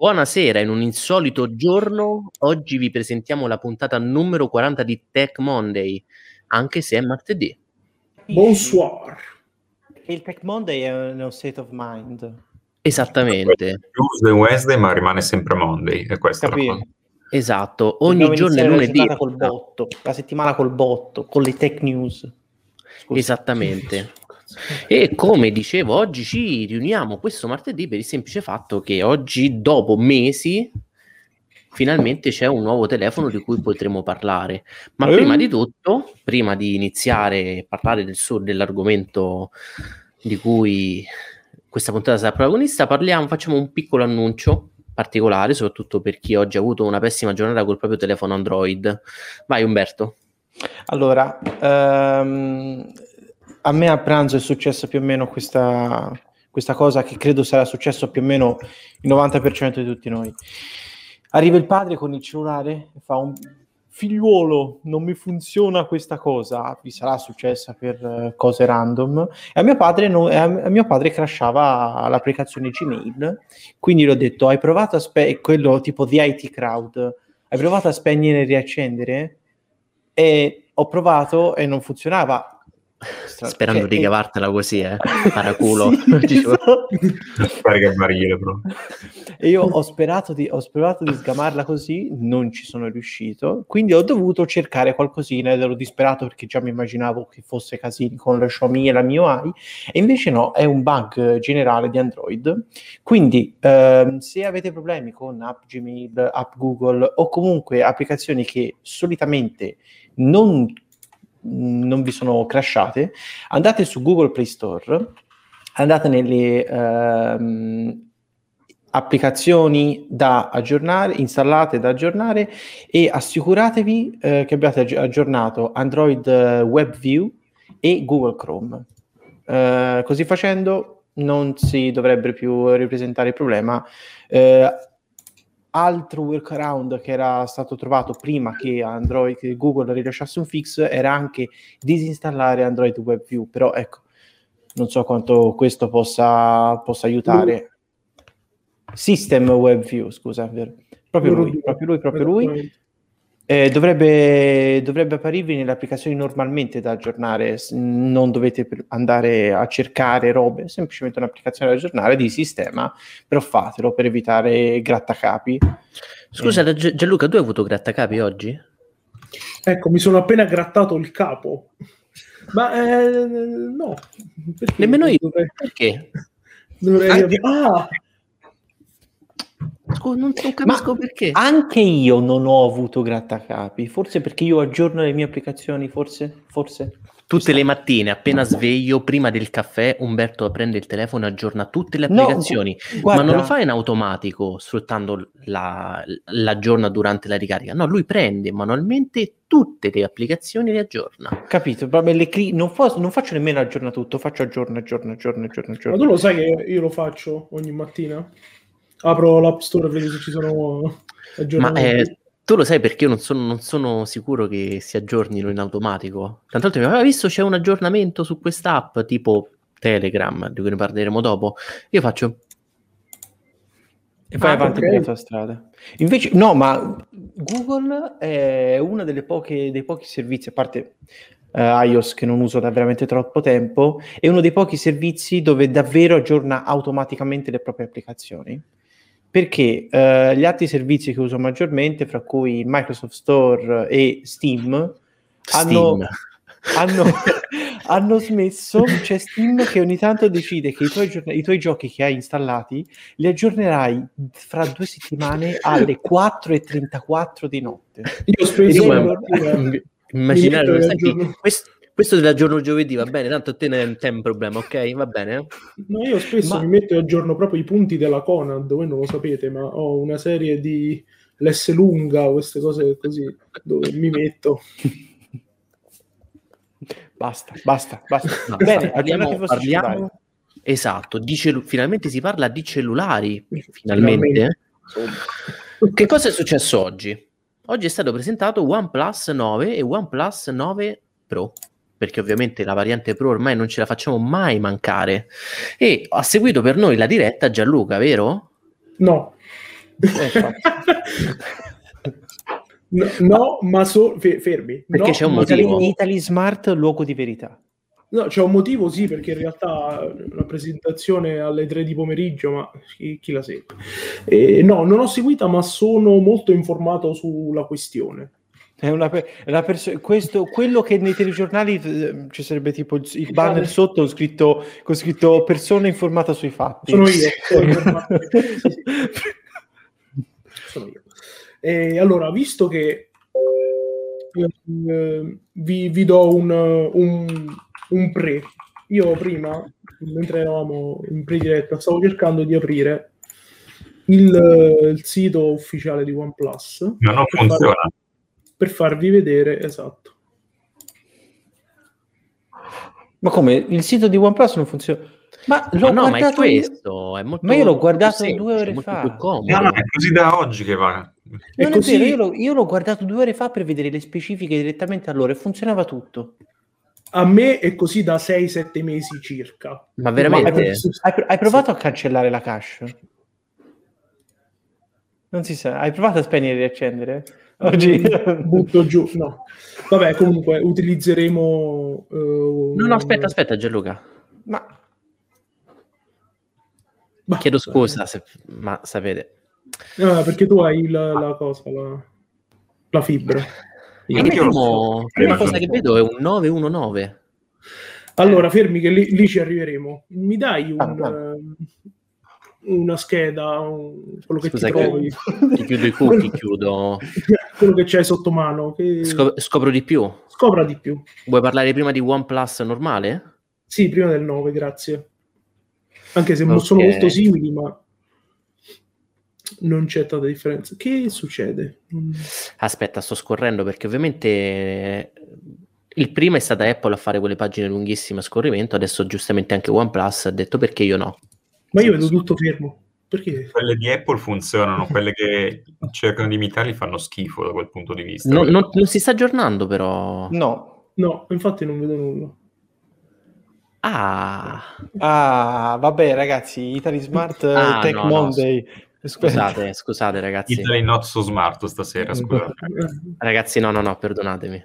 buonasera, in un insolito giorno, oggi vi presentiamo la puntata numero 40 di Tech Monday, anche se è martedì. Bonsoir. Il Tech Monday è uno state of mind. Esattamente. Tuesday, Wednesday, ma rimane sempre Monday, e questa è la Capito? cosa. Esatto, ogni Dobbiamo giorno è iniziare la lunedì. settimana col botto, la settimana col botto, con le tech news. Scusa. Esattamente. E come dicevo, oggi ci riuniamo questo martedì per il semplice fatto che oggi, dopo mesi, finalmente c'è un nuovo telefono di cui potremo parlare. Ma Eh? prima di tutto, prima di iniziare a parlare del suo- dell'argomento di cui questa puntata sarà protagonista, parliamo, facciamo un piccolo annuncio particolare, soprattutto per chi oggi ha avuto una pessima giornata col proprio telefono Android. Vai Umberto. Allora, ehm, a me a pranzo è successa più o meno questa, questa cosa che credo sarà successo più o meno il 90% di tutti noi. Arriva il padre con il cellulare e fa un figliuolo, non mi funziona questa cosa, vi sarà successa per eh, cose random. E a mio padre, no- a mio padre crashava l'applicazione Gmail, quindi gli ho detto, hai provato a spegnere, quello tipo di IT Crowd, hai provato a spegnere e riaccendere? E ho provato e non funzionava. Stra- Sperando cioè, di cavartela così, eh. Paraculo. Sì, esatto. Che. E io ho sperato, di, ho sperato di sgamarla così, non ci sono riuscito, quindi ho dovuto cercare qualcosina ed ero disperato perché già mi immaginavo che fosse casini con la Xiaomi e la MIUI, e invece no, è un bug generale di Android. Quindi ehm, se avete problemi con app Gmail, app Google o comunque applicazioni che solitamente non, non vi sono crashate, andate su Google Play Store, andate nelle ehm, applicazioni da aggiornare, installate da aggiornare e assicuratevi eh, che abbiate aggi- aggiornato Android eh, WebView e Google Chrome. Eh, così facendo non si dovrebbe più ripresentare il problema. Eh, altro workaround che era stato trovato prima che Android che Google rilasciasse un fix era anche disinstallare Android WebView, però ecco, non so quanto questo possa, possa aiutare. System WebView, scusa, vero? proprio lui, due. proprio lui, proprio lui. Eh, dovrebbe, dovrebbe apparirvi nelle applicazioni normalmente da aggiornare, non dovete andare a cercare robe, è semplicemente un'applicazione da aggiornare di sistema, però fatelo per evitare grattacapi. Scusa, Gi- Gianluca, tu hai avuto grattacapi oggi? Ecco, mi sono appena grattato il capo. Ma eh, no, perché Nemmeno io. Dovrei, Perché? dovrei Anche- Ah, Scusa, non, non capisco perché. Anche io non ho avuto grattacapi, forse perché io aggiorno le mie applicazioni, forse, forse. Tutte le mattine, appena sveglio, prima del caffè, Umberto prende il telefono e aggiorna tutte le No, applicazioni. Guarda, Ma non lo fa in automatico, sfruttando la, l'aggiorna durante la ricarica. No, lui prende manualmente tutte le applicazioni e le aggiorna. Capito, le cli- non, fo- non faccio nemmeno aggiorna tutto, faccio aggiorna, aggiorna, aggiorna, aggiorna, ma aggiorna. tu lo sai che io lo faccio ogni mattina? Apro l'App Store e vedo se ci sono Ma aggiornamenti. eh, tu lo sai perché io non sono, non sono sicuro che si aggiornino in automatico? Tanto l'altro mi aveva visto c'è un aggiornamento su quest'app tipo Telegram, di cui ne parleremo dopo. Io faccio E vai Ah, avanti ok. per la tua strada. Invece, no, ma Google è uno delle poche, dei pochi servizi, a parte eh, iOS che non uso da veramente troppo tempo, è uno dei pochi servizi dove davvero aggiorna automaticamente le proprie applicazioni. Perché eh, gli altri servizi che uso maggiormente, fra cui Microsoft Store e Steam, hanno, Steam. hanno, hanno smesso. C'è Steam che ogni tanto decide che i tuoi, giorn- i tuoi giochi che hai installati li aggiornerai fra due settimane alle 4.34 di notte. Io ma- mattina- Immaginare, Mi questo, questo dell'aggiorno giovedì va bene, tanto a te non è un problema, ok? Va bene? No, io spesso Ma- mi metto e aggiorno proprio i punti della Conad, voi non lo sapete, ma ho una serie di l'S lunga, queste cose così, dove mi metto. Basta, basta, basta. No, Bene, parliamo, parliamo- esatto, di cellu- finalmente si parla di cellulari, finalmente. Insomma. Che cosa è successo oggi? Oggi è stato presentato OnePlus 9 e OnePlus 9 Pro, perché ovviamente la variante Pro ormai non ce la facciamo mai mancare. E ha seguito per noi la diretta Gianluca, vero? No, no, no, ma so, fe- fermi. Perché No, c'è un ma motivo. Italy Smart, luogo di verità. No, c'è un motivo, sì, perché in realtà la presentazione alle 3 di pomeriggio, ma chi, chi la segue? Eh, no, non ho seguita, ma sono molto informato sulla questione. È una è una perso- questo, quello che nei telegiornali eh, ci sarebbe tipo il, il banner sotto scritto, con scritto persona informata sui fatti. Sono io. sono io. E allora, visto che eh, vi, vi do un, un, un pre, io prima, mentre eravamo in pre-diretta, stavo cercando di aprire il, il sito ufficiale di OnePlus Ma non funziona. Per farvi vedere, esatto. Ma come? Il sito di OnePlus non funziona? Ma l'ho Ma no, ma è guardato questo. È molto, Ma io l'ho guardato semplice, due ore fa. No, no, è così da oggi che va. È Non è così- vero, io l'ho, io l'ho guardato due ore fa per vedere le specifiche direttamente a loro e funzionava tutto. A me è così da 6-7 mesi circa. Ma veramente? Ma hai, hai- provato a cancellare la cache? Non si sa, hai provato a spegnere e riaccendere? Oggi butto giù, no. Vabbè, comunque utilizzeremo... eh, No, no, aspetta, aspetta, Gianluca. Ma Ma- Chiedo scusa, se- ma sapete. Ah, perché tu hai la, la cosa, la, la fibra. Io primo, prima cosa che vedo è un 919. Allora, fermi che lì, lì ci arriveremo. Mi dai un, Ah, va. ehm, una scheda, un- quello che Scusa, ti che- trovi, Ti chiudo i cucchi, chiudo. quello che c'hai sotto mano, che Scop- scopro di più. scopra di più. Vuoi parlare prima di OnePlus normale? Sì, prima del 9, grazie. Anche se Ok. sono molto simili, ma non c'è tanta differenza. Che succede? Aspetta, sto scorrendo perché ovviamente eh, il primo è stata Apple a fare quelle pagine lunghissime a scorrimento, adesso giustamente anche OnePlus ha detto perché io no. Ma io vedo tutto fermo. Perché? Quelle di Apple funzionano, quelle che cercano di imitarli fanno schifo da quel punto di vista. Non, non- non si sta aggiornando però. no. No, infatti non vedo nulla. Ah, Ah, vabbè ragazzi, Italy Smart eh, Ah, Tech no, no, Monday. scusate, scusate ragazzi. Italy not so smart stasera, scusate. Ragazzi, no, no, no, perdonatemi.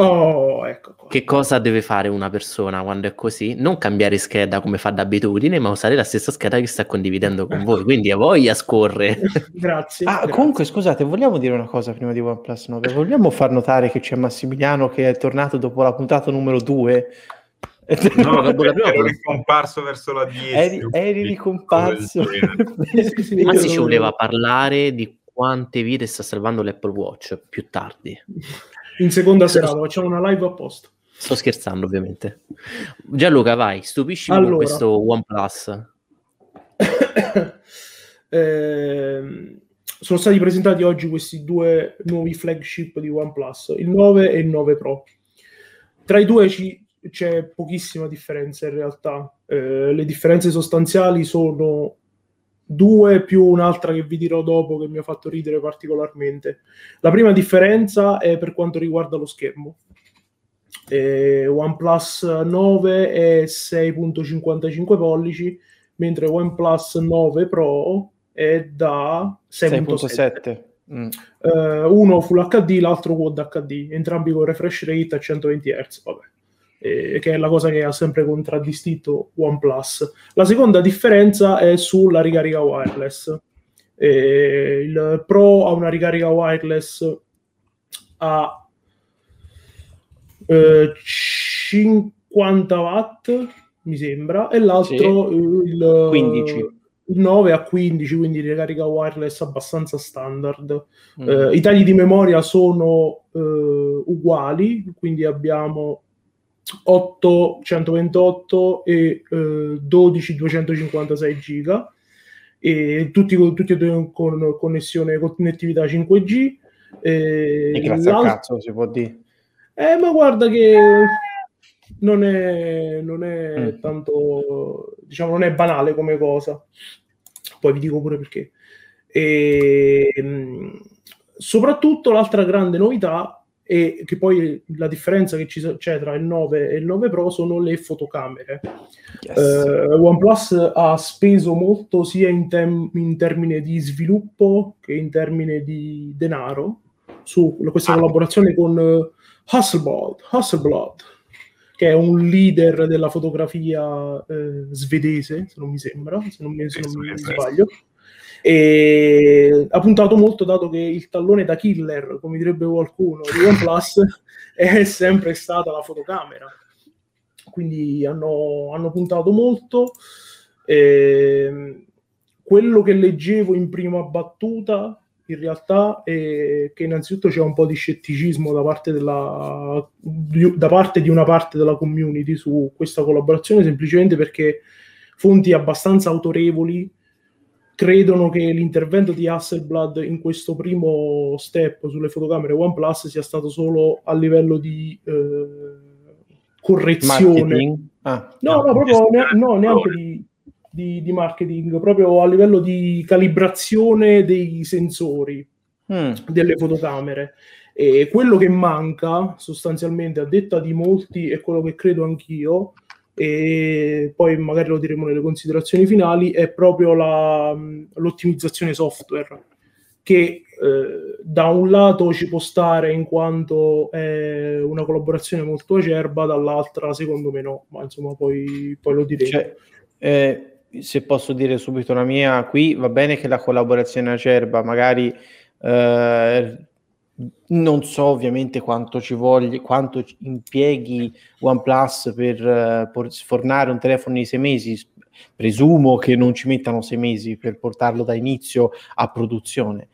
Oh, ecco qua. Che cosa deve fare una persona quando è così? Non cambiare scheda come fa d'abitudine, ma usare la stessa scheda che sta condividendo con voi. Quindi a voglia scorre. Grazie. Ah, grazie. comunque scusate, vogliamo dire una cosa prima di OnePlus 9? Vogliamo far notare che c'è Massimiliano che è tornato dopo la puntata numero 2? No, dopo la prima Ero ricomparso verso la 10. eri, eri ricomparso. Ma si ci voleva parlare di quante vite sta salvando l'Apple Watch più tardi. In seconda serata facciamo una live apposta. Sto scherzando, ovviamente. Gianluca, vai, stupiscimi con Allora. questo OnePlus. Ehm, sono stati presentati oggi questi due nuovi flagship di OnePlus, il 9 e il 9 Pro. Tra i due ci- c'è pochissima differenza in realtà. Eh, le differenze sostanziali sono due più un'altra che vi dirò dopo che mi ha fatto ridere particolarmente. La prima differenza è per quanto riguarda lo schermo. Eh, OnePlus 9 è 6.55 pollici, mentre OnePlus 9 Pro è da 6.7. 6.7. Mm. Eh, uno Full HD, l'altro Quad HD, entrambi con refresh rate a 120 Hz, vabbè. Eh, che è la cosa che ha sempre contraddistinto OnePlus. La seconda differenza è sulla ricarica wireless. Eh, il Pro ha una ricarica wireless a eh, 50 watt, mi sembra, e l'altro eh, il 15. il 9 a 15, quindi ricarica wireless abbastanza standard. Mm. Eh, I tagli di memoria sono eh, uguali, quindi abbiamo 8 128 e eh, 12 256 giga e tutti, con- tutti e due con connessione con connettività 5G. E E grazie al cazzo si può dire. eh, ma guarda che non è, non è Mm. tanto, diciamo, non è banale come cosa. Poi vi dico pure perché. E, mh, soprattutto l'altra grande novità e che poi la differenza che ci c'è tra il 9 e il 9 Pro sono le fotocamere. Yes. Uh, OnePlus ha speso molto sia in, tem- in termini di sviluppo che in termini di denaro su questa ah. collaborazione con uh, Hasselblad, Hasselblad, che è un leader della fotografia eh, svedese, se non mi sembra, se non mi, se non mi sbaglio. E ha puntato molto, dato che il tallone da killer, come direbbe qualcuno, di OnePlus è sempre stata la fotocamera. Quindi hanno, hanno puntato molto. E quello che leggevo in prima battuta in realtà è che innanzitutto c'è un po' di scetticismo da parte, della, da parte di una parte della community su questa collaborazione, semplicemente perché fonti abbastanza autorevoli credono che l'intervento di Hasselblad in questo primo step sulle fotocamere OnePlus sia stato solo a livello di eh, correzione. Ah, no, no, proprio ne- no, neanche di, di, di, marketing, proprio a livello di calibrazione dei sensori mm. delle fotocamere. E quello che manca sostanzialmente, a detta di molti, e quello che credo anch'io, e poi magari lo diremo nelle considerazioni finali, è proprio la, l'ottimizzazione software che eh, da un lato ci può stare in quanto è una collaborazione molto acerba, dall'altra secondo me no, ma insomma poi, poi lo diremo. Cioè, eh, se posso dire subito la mia, qui va bene che la collaborazione acerba, magari eh, non so ovviamente quanto ci voglia, quanto impieghi OnePlus per, uh, per sfornare un telefono di sei mesi. Presumo che non ci mettano sei mesi per portarlo da inizio a produzione.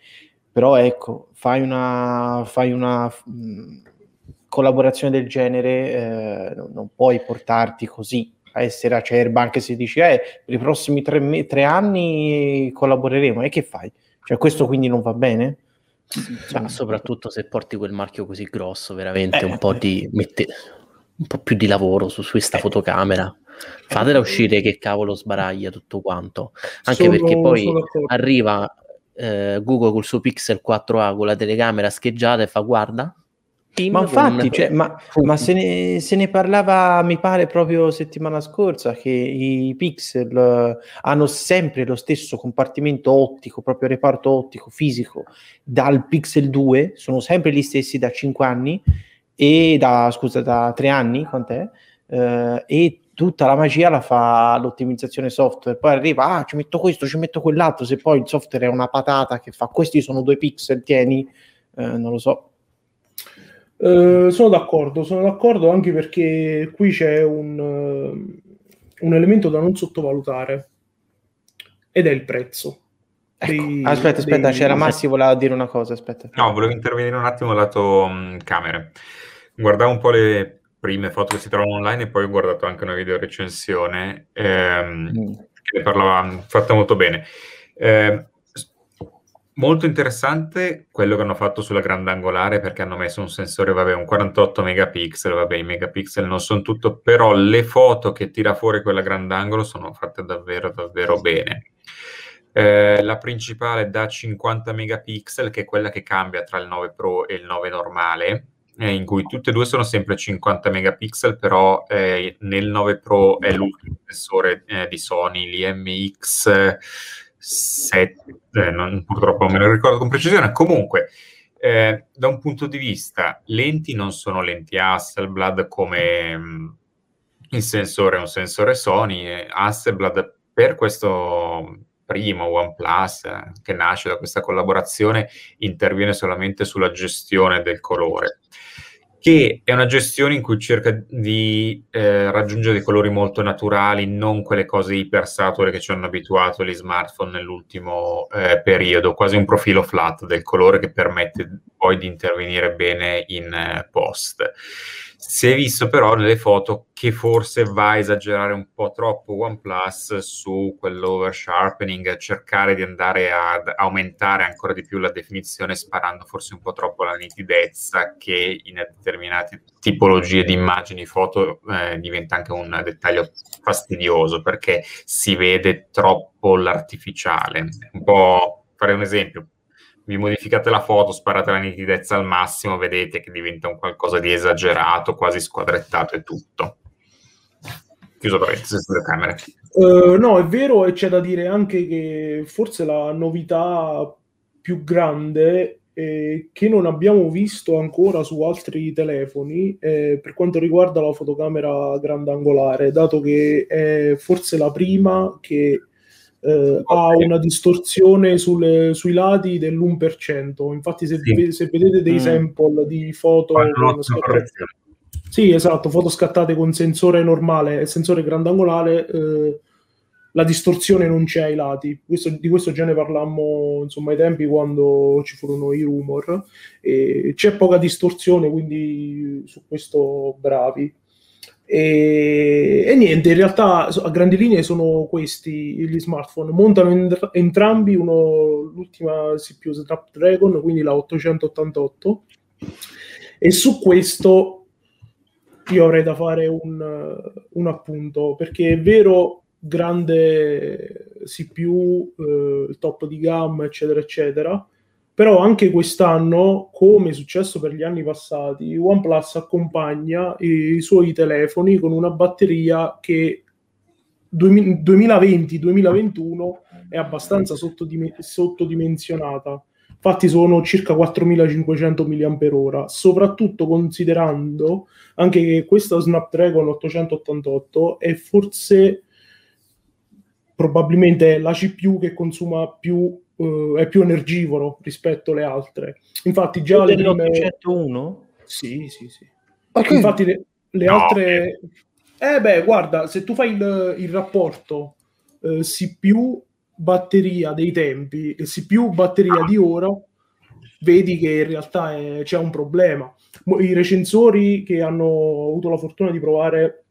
Però ecco, fai una, fai una mh, mm, collaborazione del genere, eh, non puoi portarti così a essere acerba, anche se dici, eh, per i prossimi tre, tre anni collaboreremo. E che fai? Cioè, questo quindi non va bene? Cioè, soprattutto se porti quel marchio così grosso, veramente eh, un po' di mette, un po' più di lavoro su, questa eh, fotocamera. Fatela uscire che cavolo sbaraglia tutto quanto. Anche sono, perché poi arriva eh, Google col suo Pixel 4A con la telecamera scheggiata e fa guarda, ma infatti, cioè, ma, ma se, ne, se, ne, parlava, mi pare, proprio settimana scorsa, che i pixel hanno sempre lo stesso compartimento ottico, proprio reparto ottico fisico, dal Pixel 2, sono sempre gli stessi da 5 anni, e da, scusa, da 3 anni, quant'è? Uh, e tutta la magia la fa l'ottimizzazione software. Poi arriva, ah, ci metto questo, ci metto quell'altro, se poi il software è una patata che fa, questi sono due pixel, tieni, uh, non lo so eh, sono d'accordo, sono d'accordo anche perché qui c'è un, uh, un elemento da non sottovalutare ed è il prezzo. Ecco. Dei, aspetta, aspetta, dei... c'era Massi, voleva dire una cosa, aspetta. No, volevo intervenire un attimo lato um, camere. Guardavo un po' le prime foto che si trovano online e poi ho guardato anche una video recensione ehm, mm. che ne parlava fatta molto bene. Eh, Molto interessante quello che hanno fatto sulla grandangolare perché hanno messo un sensore, vabbè, un 48 megapixel, vabbè, i megapixel non sono tutto, però le foto che tira fuori quella grandangolo sono fatte davvero, davvero bene. Eh, la principale da 50 megapixel, che è quella che cambia tra il 9 Pro e il 9 normale, eh, in cui tutte e due sono sempre 50 megapixel, però eh, nel 9 Pro è l'ultimo sensore eh, di Sony, l'IMX 7, eh, non, purtroppo non me lo ricordo con precisione, comunque eh, da un punto di vista lenti non sono lenti Hasselblad come mh, mm, il sensore è un sensore Sony Hasselblad per questo primo OnePlus eh, che nasce da questa collaborazione interviene solamente sulla gestione del colore che è una gestione in cui cerca di eh, raggiungere dei colori molto naturali, non quelle cose ipersature che ci hanno abituato gli smartphone nell'ultimo eh, periodo, quasi un profilo flat del colore che permette poi di intervenire bene in eh, post. Si è visto però nelle foto che forse va a esagerare un po' troppo OnePlus su quell'oversharpening, cercare di andare ad aumentare ancora di più la definizione sparando forse un po' troppo la nitidezza che in determinate tipologie di immagini foto eh, diventa anche un dettaglio fastidioso perché si vede troppo l'artificiale. Un po' fare un esempio, vi modificate la foto, sparate la nitidezza al massimo, vedete che diventa un qualcosa di esagerato, quasi squadrettato e tutto. Chiuso parentesi sulle camere. Uh, no, è vero e c'è da dire anche che forse la novità più grande eh, che non abbiamo visto ancora su altri telefoni eh, per quanto riguarda la fotocamera grandangolare, dato che è forse la prima che eh, ha una distorsione sulle, sui lati dell'1%. Infatti, se, sì. se vedete dei mm. sample di foto scattate, sì, esatto, foto scattate con sensore normale e sensore grandangolare, eh, la distorsione non c'è ai lati. Questo, di questo già ne parlammo insomma ai tempi quando ci furono i rumor. E c'è poca distorsione, quindi su questo bravi. E, e, niente, in realtà a grandi linee sono questi gli smartphone. Montano entr- entrambi uno, l'ultima CPU Snapdragon, quindi la 888. E su questo io avrei da fare un, un appunto, perché è vero, grande CPU, eh, top di gamma, eccetera, eccetera però anche quest'anno, come è successo per gli anni passati, OnePlus accompagna i suoi telefoni con una batteria che 2020-2021 è abbastanza sottodim- sottodimensionata. Infatti sono circa 4500 mAh, soprattutto considerando anche che questa Snapdragon 888 è forse probabilmente la CPU che consuma più uh, è più energivoro rispetto alle altre. Infatti già le prime... 801? Sì, sì, sì. Okay. Infatti le, le no. altre... Eh beh, guarda, se tu fai il, il rapporto eh, CPU batteria dei tempi e CPU batteria di ora, vedi che in realtà è, c'è un problema. I recensori che hanno avuto la fortuna di provare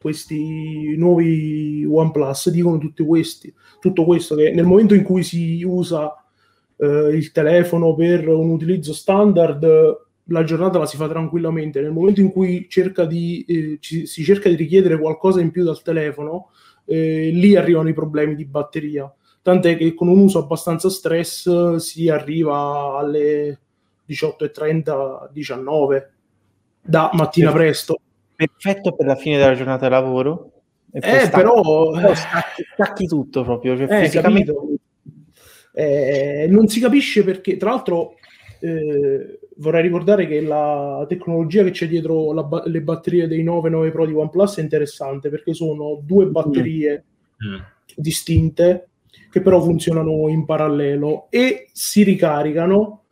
questi nuovi OnePlus dicono tutti questi, tutto questo che nel momento in cui si usa eh, il telefono per un utilizzo standard la giornata la si fa tranquillamente. Nel momento in cui cerca di, eh, ci, si cerca di richiedere qualcosa in più dal telefono eh, lì arrivano i problemi di batteria. Tant'è che con un uso abbastanza stress si arriva alle 18.30 19 da mattina presto perfetto per la fine della giornata di lavoro. E eh, stacchi, però stacchi, stacchi, tutto proprio. Cioè, eh, fisicamente... eh, non si capisce perché, tra l'altro, eh, vorrei ricordare che la tecnologia che c'è dietro la, le batterie dei 9 9 Pro di OnePlus è interessante perché sono due mm. batterie mm. distinte che però funzionano in parallelo e si ricaricano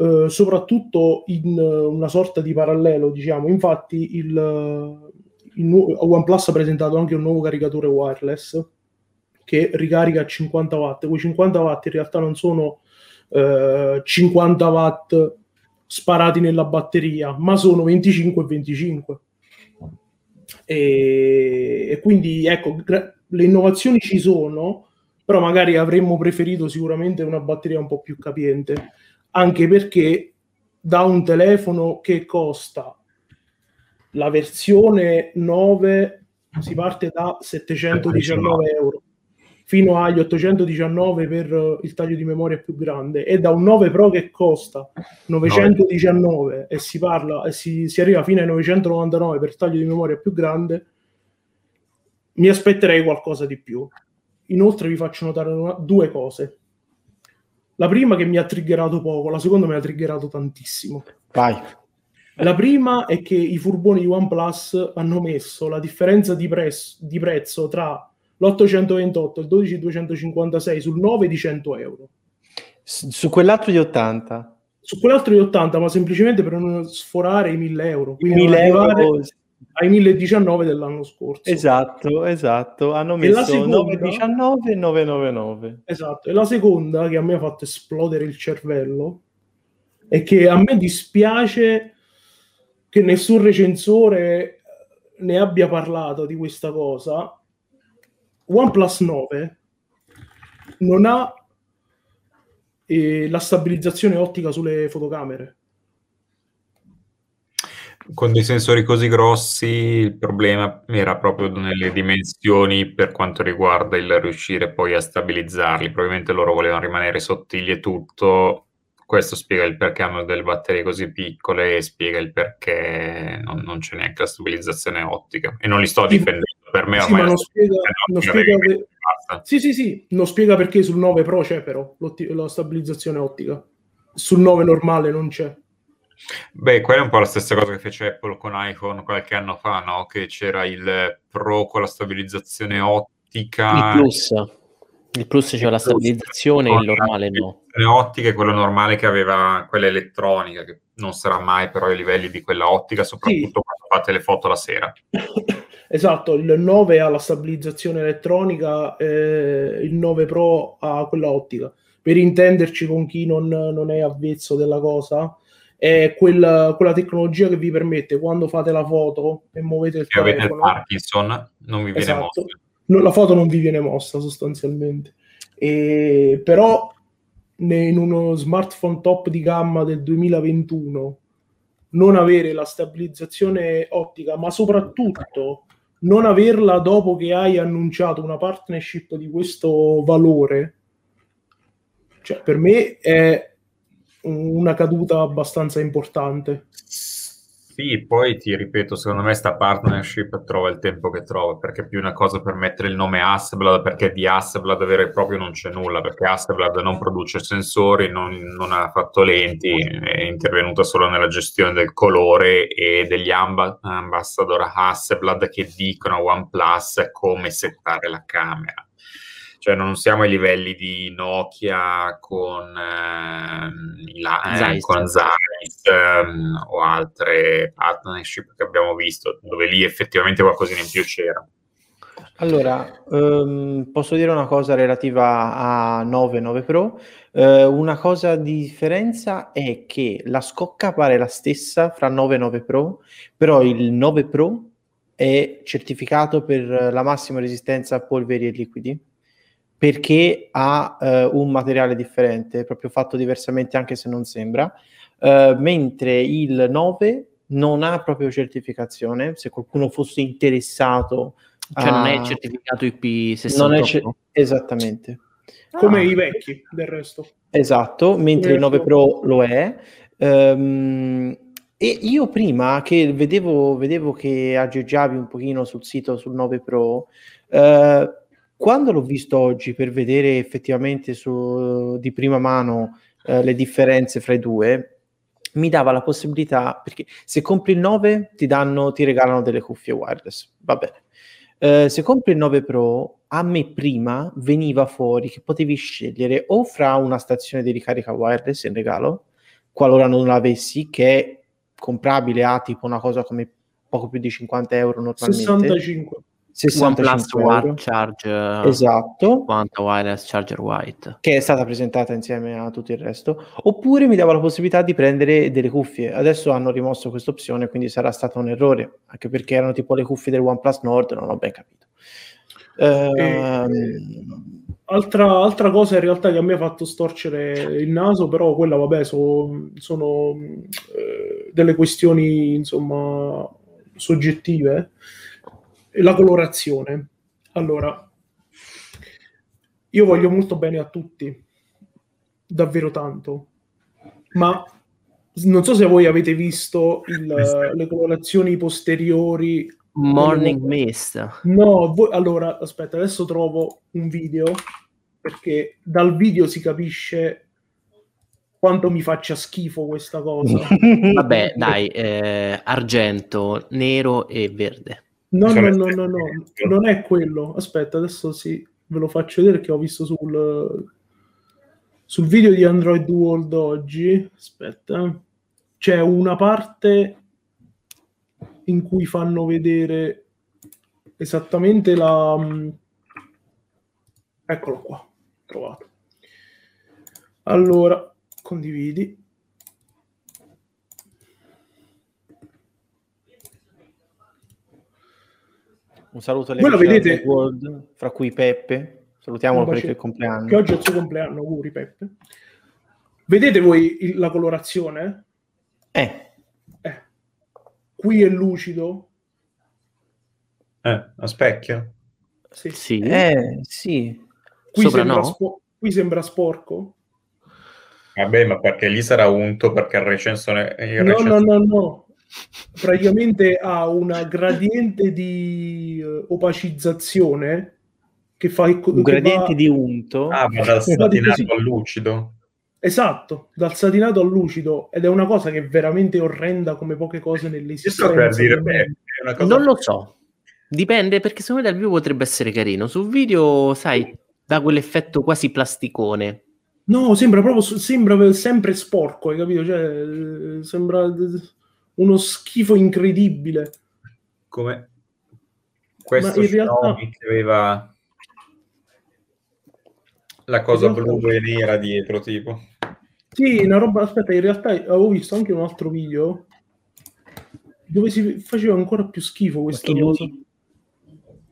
eh, soprattutto in uh, una sorta di parallelo, diciamo. Infatti il, il nu- OnePlus ha presentato anche un nuovo caricatore wireless che ricarica a 50 watt. Quei 50 watt in realtà non sono uh, 50 watt sparati nella batteria, ma sono 25 e 25. E, e quindi ecco, gra- le innovazioni ci sono, però magari avremmo preferito sicuramente una batteria un po' più capiente anche perché da un telefono che costa la versione 9 si parte da 719 euro fino agli 819 per il taglio di memoria più grande. E da un 9 Pro che costa 919 e si parla e si, si arriva fino ai 999 per il taglio di memoria più grande mi aspetterei qualcosa di più. Inoltre vi faccio notare una, due cose la prima che mi ha triggerato poco, la seconda mi ha triggerato tantissimo. Vai. La prima è che i furboni di OnePlus hanno messo la differenza di, pres- di prezzo tra l'828 e il 12256 sul 9 di 100 euro. su quell'altro di 80? Su quell'altro di 80, ma semplicemente per non sforare i 1000 euro. Quindi 1000 euro ai 1019 dell'anno scorso. Esatto, esatto. Hanno messo seconda, 919 e 999. Esatto. E la seconda che a me ha fatto esplodere il cervello è che a me dispiace che nessun recensore ne abbia parlato di questa cosa. OnePlus 9 non ha eh, la stabilizzazione ottica sulle fotocamere con dei sensori così grossi il problema era proprio nelle dimensioni per quanto riguarda il riuscire poi a stabilizzarli. Probabilmente loro volevano rimanere sottili e tutto, questo spiega il perché hanno delle batterie così piccole e spiega il perché non, non c'è neanche la stabilizzazione ottica. E non li sto difendendo, per me sì, ormai... non spiega, non spiega che... Sì, sì, sì, non spiega perché sul 9 Pro c'è però la stabilizzazione ottica. Sul 9 normale non c'è. Beh, quella è un po' la stessa cosa che fece Apple con iPhone qualche anno fa, no? Che c'era il Pro con la stabilizzazione ottica. Il Plus. Il Plus c'era la stabilizzazione, il normale no. Ottica è quello normale che aveva quella elettronica, che non sarà mai però ai livelli di quella ottica, soprattutto sì. quando fate le foto la sera. Esatto, il 9 ha la stabilizzazione elettronica, eh, il 9 Pro ha quella ottica. Per intenderci con chi non, non è avvezzo della cosa, è quella, quella, tecnologia che vi permette quando fate la foto e muovete il che telefono. avete il Parkinson, non vi viene esatto. mossa. No, la foto non vi viene mossa sostanzialmente. E, però in uno smartphone top di gamma del 2021 non avere la stabilizzazione ottica, ma soprattutto non averla dopo che hai annunciato una partnership di questo valore, cioè per me è una caduta abbastanza importante. Sì, poi ti ripeto, secondo me sta partnership trova il tempo che trova, perché è più una cosa per mettere il nome Hasselblad, perché di Hasselblad vero e proprio non c'è nulla, perché Hasselblad non produce sensori, non, non ha fatto lenti, è intervenuta solo nella gestione del colore e degli amb- ambassador Hasselblad che dicono a OnePlus come settare la camera cioè non siamo ai livelli di Nokia con, eh, la, eh, con Zeiss ehm, o altre partnership che abbiamo visto, dove lì effettivamente qualcosina in più c'era. Allora, um, posso dire una cosa relativa a 9 9 Pro. Uh, una cosa di differenza è che la scocca pare la stessa fra 9 e 9 Pro, però il 9 Pro è certificato per la massima resistenza a polveri e liquidi perché ha eh, un materiale differente, proprio fatto diversamente anche se non sembra, eh, mentre il 9 non ha proprio certificazione, se qualcuno fosse interessato. Cioè a... non è certificato IP68? Ce- esattamente. Come ah. i vecchi del resto. Esatto, mentre il 9 Pro lo è. Um, e io prima che vedevo, vedevo che aggeggiavi un pochino sul sito sul 9 Pro, uh, quando l'ho visto oggi per vedere effettivamente su, di prima mano eh, le differenze fra i due, mi dava la possibilità, perché se compri il 9 ti, danno, ti regalano delle cuffie wireless, va bene. Eh, se compri il 9 Pro, a me prima veniva fuori che potevi scegliere o fra una stazione di ricarica wireless in regalo, qualora non l'avessi, che è comprabile a tipo una cosa come poco più di 50 euro normalmente. 65. 65 OnePlus Charge esatto. quanto wireless charger white. Che è stata presentata insieme a tutto il resto. Oppure mi dava la possibilità di prendere delle cuffie. Adesso hanno rimosso questa opzione quindi sarà stato un errore anche perché erano tipo le cuffie del OnePlus Nord non ho ben capito. Ehm... altra, altra, cosa in realtà che a me ha fatto storcere il naso però quella vabbè so, sono eh, delle questioni insomma soggettive la colorazione. Allora, io voglio molto bene a tutti, davvero tanto, ma non so se voi avete visto il, le colorazioni posteriori. Morning Mist. No, voi, allora, aspetta, adesso trovo un video perché dal video si capisce quanto mi faccia schifo questa cosa. Vabbè, dai, eh, argento, nero e verde. No, no, no, no, no, non è quello. Aspetta, adesso sì, ve lo faccio vedere che ho visto sul, sul video di Android World oggi. Aspetta, c'è una parte in cui fanno vedere esattamente la... Mm, eccolo qua, trovato. Allora, condividi. Un saluto alle vedete... World, fra cui Peppe. Salutiamolo per il compleanno. Che oggi è il suo compleanno, auguri Peppe. Vedete voi il, la colorazione? Eh. eh. Qui è lucido. Eh, a specchio? Sì. Sì. Eh, sì. Qui, sembra, no. spo- qui sembra sporco. Vabbè, ma perché lì sarà unto perché il recensore... Il No, recensore... no, no, no. Praticamente ha una gradiente di eh, opacizzazione che fa il Un che gradiente va- di unto. Ah, ma dal satinato al lucido. Esatto, dal satinato al lucido ed è una cosa che è veramente orrenda come poche cose nell'esistenza. dire, beh, è una cosa... Non lo so. Dipende perché secondo me dal vivo potrebbe essere carino. Sul video, sai, dà quell'effetto quasi plasticone. No, sembra proprio sembra sempre sporco, hai capito? Cioè, eh, sembra eh, uno schifo incredibile. come questo in realtà- Xiaomi che aveva la cosa realtà- blu e nera dietro, tipo. Sì, una roba. Aspetta, in realtà avevo visto anche un altro video dove si faceva ancora più schifo lui-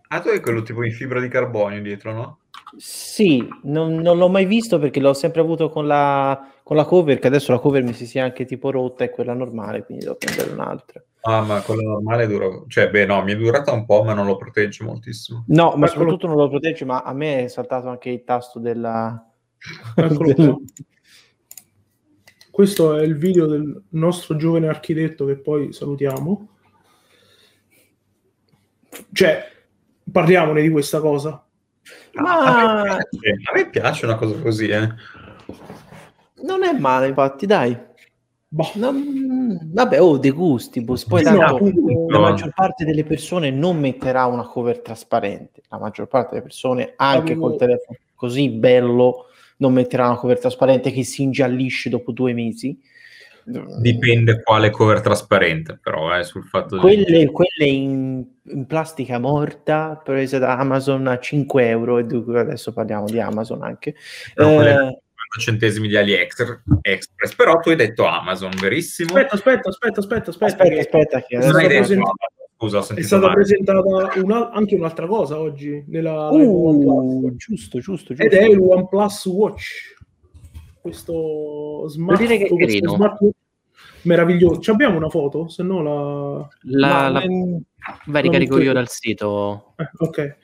Ah, tu hai quello tipo in fibra di carbonio dietro, no? Sì, non, non l'ho mai visto perché l'ho sempre avuto con la, con la cover, che adesso la cover mi si sia anche tipo rotta e quella normale, quindi devo prendere un'altra. Ah, ma quello normale dura... Cioè, beh, no, mi è durata un po', ma non lo protegge moltissimo. No, ma Eccolo. soprattutto non lo protegge, ma a me è saltato anche il tasto della... Del- qua. Questo è il video del nostro giovane architetto che poi salutiamo. Cioè, parliamone di questa cosa. Ma A me piace, a me piace una cosa così, eh. non è male, infatti, dai. Boh. Non- Vabbè, oh, De Gustibus. Poi Sì, no, tanto appunto, la no. maggior parte delle persone non metterà una cover trasparente. La maggior parte delle persone, anche Avevo- col telefono così bello, non metterà una cover trasparente che si ingiallisce dopo due mesi. Dipende quale cover trasparente, però, eh, sul fatto di... Quelle, quelle in, in plastica morta prese da Amazon a 5 euro, e dunque adesso parliamo di Amazon anche. No, quelle Eh, 50 centesimi di AliExpress, Express. però tu hai detto Amazon, verissimo? Aspetta, aspetta, aspetta, aspetta, aspetta. aspetta, che aspetta, che stata hai detto present- Amazon, scusa, ho È stata male. presentata una- anche un'altra cosa oggi nella Uh, OnePlus. giusto, giusto, giusto. ed è il OnePlus Watch. Questo smart, Devo dire che questo smartwatch meraviglioso. Ci abbiamo una foto? Se no la... La, la- ehm, vai, ricarico io dal sito. eh, ok.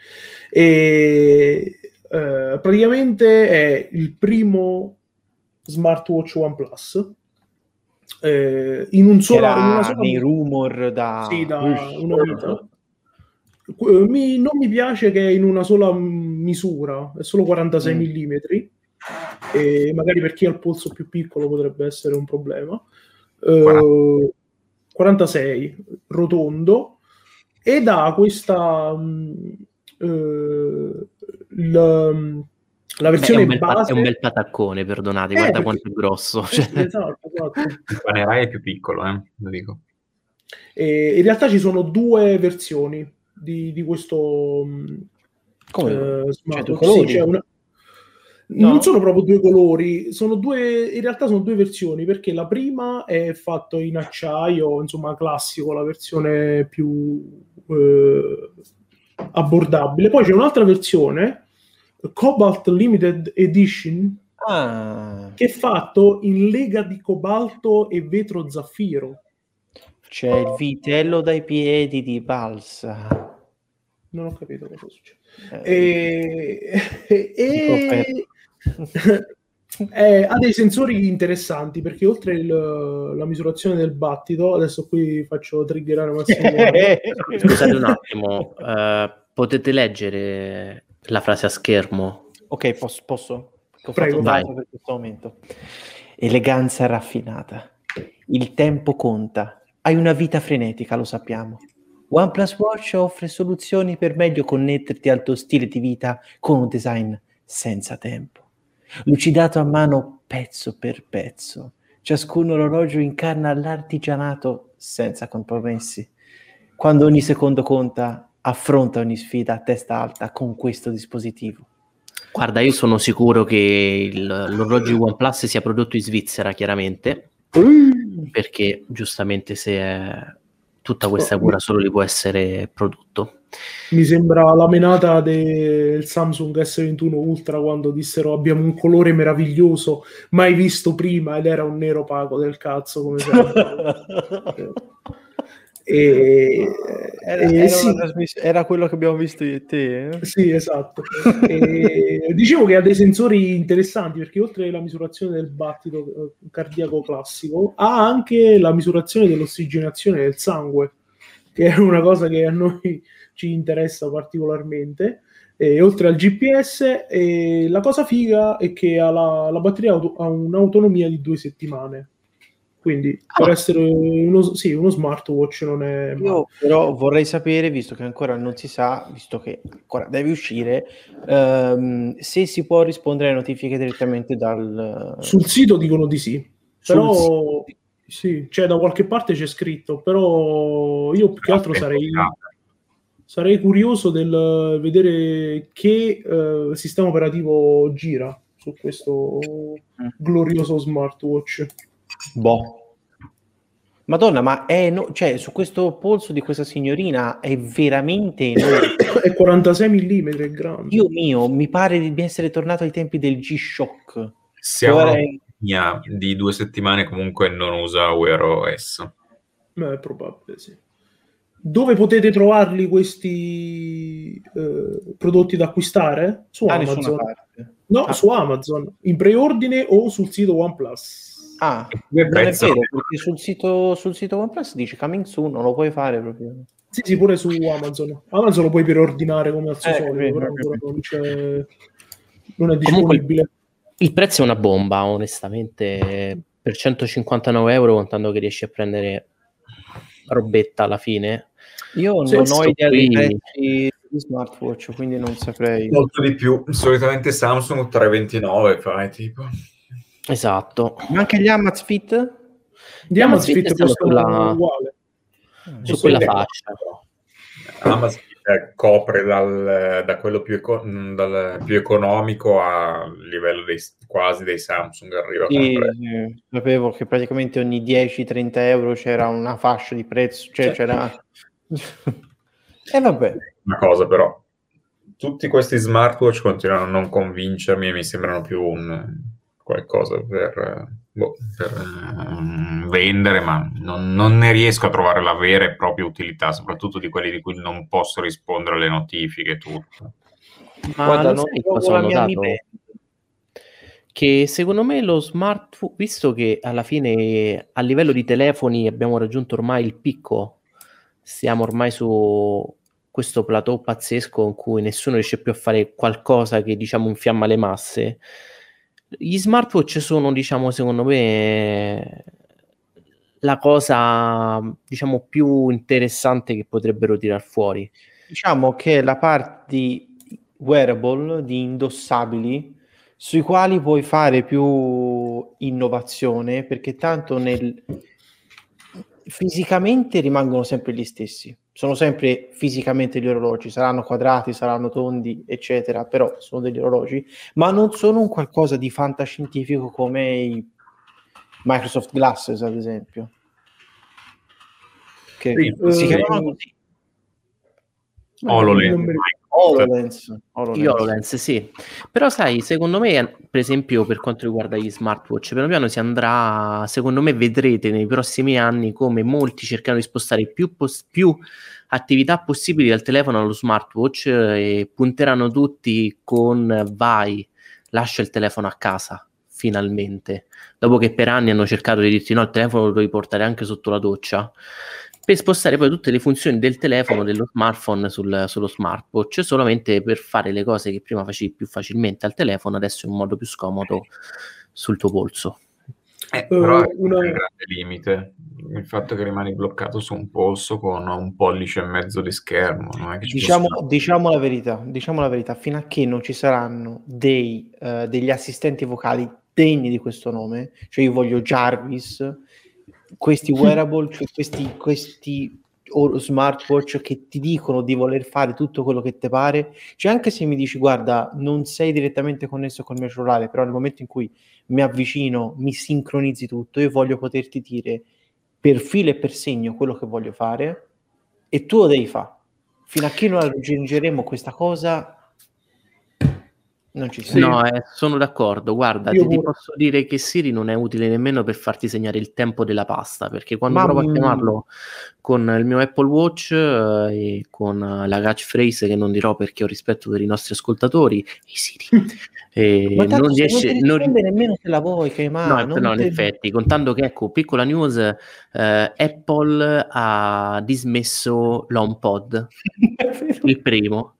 E, eh, praticamente è il primo smartwatch OnePlus. Eh, in, un sola, era in una sola nei rumor da... Sì, da una vita. Mi- non mi piace che è in una sola misura, è solo 46 Mm. mm, e magari per chi ha il polso più piccolo potrebbe essere un problema. Eh, 46, rotondo, ed ha questa... mm, eh, il- la Beh, è, versione un bel pa- base... è un bel pataccone, perdonate, Eh, guarda perché- quanto è grosso. Cioè. esatto, esatto. È più piccolo, eh, lo dico. E in realtà ci sono due versioni di, di questo mm, Come? eh, Cioè? Sì, c'è una- No? Non sono proprio due colori, sono due, in realtà sono due versioni perché la prima è fatta in acciaio, insomma classico, la versione più eh, abbordabile. Poi c'è un'altra versione, Cobalt Limited Edition, Ah, che è fatto in lega di cobalto e vetro zaffiro. c'è il vitello dai piedi di balsa. Non ho capito cosa succede. Eh, E, e- eh, ha dei sensori interessanti perché oltre il- la misurazione del battito, adesso qui faccio triggerare Massimo. Scusate un attimo, eh, potete leggere la frase a schermo? ok, posso? posso? Ho Prego. Vai. per questo momento. Eleganza raffinata. Il tempo conta. Hai una vita frenetica, lo sappiamo. OnePlus Watch offre soluzioni per meglio connetterti al tuo stile di vita con un design senza tempo. Lucidato a mano pezzo per pezzo. Ciascun orologio incarna l'artigianato senza compromessi. Quando ogni secondo conta, affronta ogni sfida a testa alta con questo dispositivo. Guarda, io sono sicuro che il- l'orologio OnePlus sia prodotto in Svizzera, chiaramente, perché giustamente se è tutta questa cura solo li può essere prodotto. Mi sembra la menata del Samsung S21 Ultra quando dissero abbiamo un colore meraviglioso mai visto prima ed era un nero opaco del cazzo come sempre. E, era, e era, sì. trasmiss- era quello che abbiamo visto io e te. eh? Sì, esatto. E dicevo che ha dei sensori interessanti perché oltre alla misurazione del battito eh, cardiaco classico, ha anche la misurazione dell'ossigenazione del sangue, che è una cosa che a noi ci interessa particolarmente. E oltre al GPS, la cosa figa è che ha la, la batteria auto- ha un'autonomia di due settimane. Quindi per Ah. essere uno, sì, uno smartwatch non è male. Io però vorrei sapere, visto che ancora non si sa, visto che ancora deve uscire, ehm, se si può rispondere alle notifiche direttamente dal... Sul sito dicono di sì, sul però sì, cioè da qualche parte c'è scritto, però io più che altro sarei, sarei curioso del vedere che eh, sistema operativo gira su questo glorioso smartwatch. Boh. Madonna, ma è no- cioè, su questo polso di questa signorina è veramente enorme. È 46 mm, è grande. Dio mio, mi pare di essere tornato ai tempi del G-Shock. Se ha Ora una di due settimane comunque non usa Wear OS. Beh, è probabile, sì. Dove potete trovarli questi eh, prodotti da acquistare? Su nessuna Amazon. parte. No, Ah. su Amazon, in preordine o sul sito OnePlus. Ah, non è prezzo? vero, perché sul sito, sul sito OnePlus dice coming soon, non lo puoi fare proprio. Sì, sì, pure su Amazon. Amazon lo puoi preordinare come al suo Eh, solito, capito, però non, c'è, non è Comunque- disponibile. Il prezzo è una bomba, onestamente. Per 159 euro, contando che riesci a prendere robetta alla fine. Io non sto ho idea dei qui- prezzi di smartwatch, quindi non saprei. Molto di più. Solitamente Samsung 329 fai tipo. Esatto. Ma anche gli Amazfit? Di Amazfit Amazfit costano sulla- uguale. Su quella fascia. Amazon eh, copre dal, da quello più, eco- mh, dal più economico a livello dei, quasi dei Samsung arriva Sì, sì, sapevo che praticamente ogni 10-30 euro c'era una fascia di prezzo, cioè c'era... E vabbè, una cosa però tutti questi smartwatch continuano a non convincermi e mi sembrano più un qualcosa per, boh, per, eh, vendere ma non, non ne riesco a trovare la vera e propria utilità soprattutto di quelli di cui non posso rispondere alle notifiche e tutto Ma guarda, lo non sai cosa ho notato? Che secondo me lo smartphone, visto che alla fine a livello di telefoni abbiamo raggiunto ormai il picco, siamo ormai su questo plateau pazzesco in cui nessuno riesce più a fare qualcosa che diciamo infiamma le masse. Gli smartwatch sono, diciamo, secondo me la cosa diciamo più interessante che potrebbero tirar fuori. diciamo che la parte di wearable, di indossabili, sui quali puoi fare più innovazione, perché tanto nel... fisicamente rimangono sempre gli stessi. Sono sempre fisicamente gli orologi, saranno quadrati, saranno tondi, eccetera, però sono degli orologi, ma non sono un qualcosa di fantascientifico come i Microsoft Glasses, ad esempio. Che Sì, si eh, chiamano così. HoloLens mi- HoloLens. HoloLens. HoloLens, sì. Però sai, secondo me, per esempio, per quanto riguarda gli smartwatch, piano piano si andrà, secondo me vedrete nei prossimi anni come molti cercano di spostare più, pos- più attività possibili dal telefono allo smartwatch eh, e punteranno tutti con vai, lascia il telefono a casa, finalmente. Dopo che per anni hanno cercato di dirti no, il telefono lo devi portare anche sotto la doccia per spostare poi tutte le funzioni del telefono, dello smartphone sul- sullo smartwatch, solamente per fare le cose che prima facevi più facilmente al telefono, adesso in modo più scomodo sul tuo polso. Eh, però è una- un grande limite il fatto che rimani bloccato su un polso con un pollice e mezzo di schermo non è che ci Diciamo, possa- diciamo la verità, diciamo la verità, fino a che non ci saranno dei, eh, degli assistenti vocali degni di questo nome, cioè io voglio Jarvis, questi wearable, cioè questi, questi smartwatch che ti dicono di voler fare tutto quello che ti pare, cioè anche se mi dici guarda non sei direttamente connesso col mio cellulare, però nel momento in cui mi avvicino, mi sincronizzi tutto, io voglio poterti dire per filo e per segno quello che voglio fare e tu lo devi fare. Fino a che non raggiungeremo questa cosa, Non ci sei. No, eh, sono d'accordo. Guarda, ti, ti, posso dire che Siri non è utile nemmeno per farti segnare il tempo della pasta, perché quando Ma... provo a chiamarlo con il mio Apple Watch eh, e con la catchphrase che non dirò perché ho rispetto per i nostri ascoltatori, e Siri. E Ma non riesce non risponde nemmeno se la vuoi che ma no, no in effetti contando che ecco piccola news eh, Apple ha dismesso l'HomePod il primo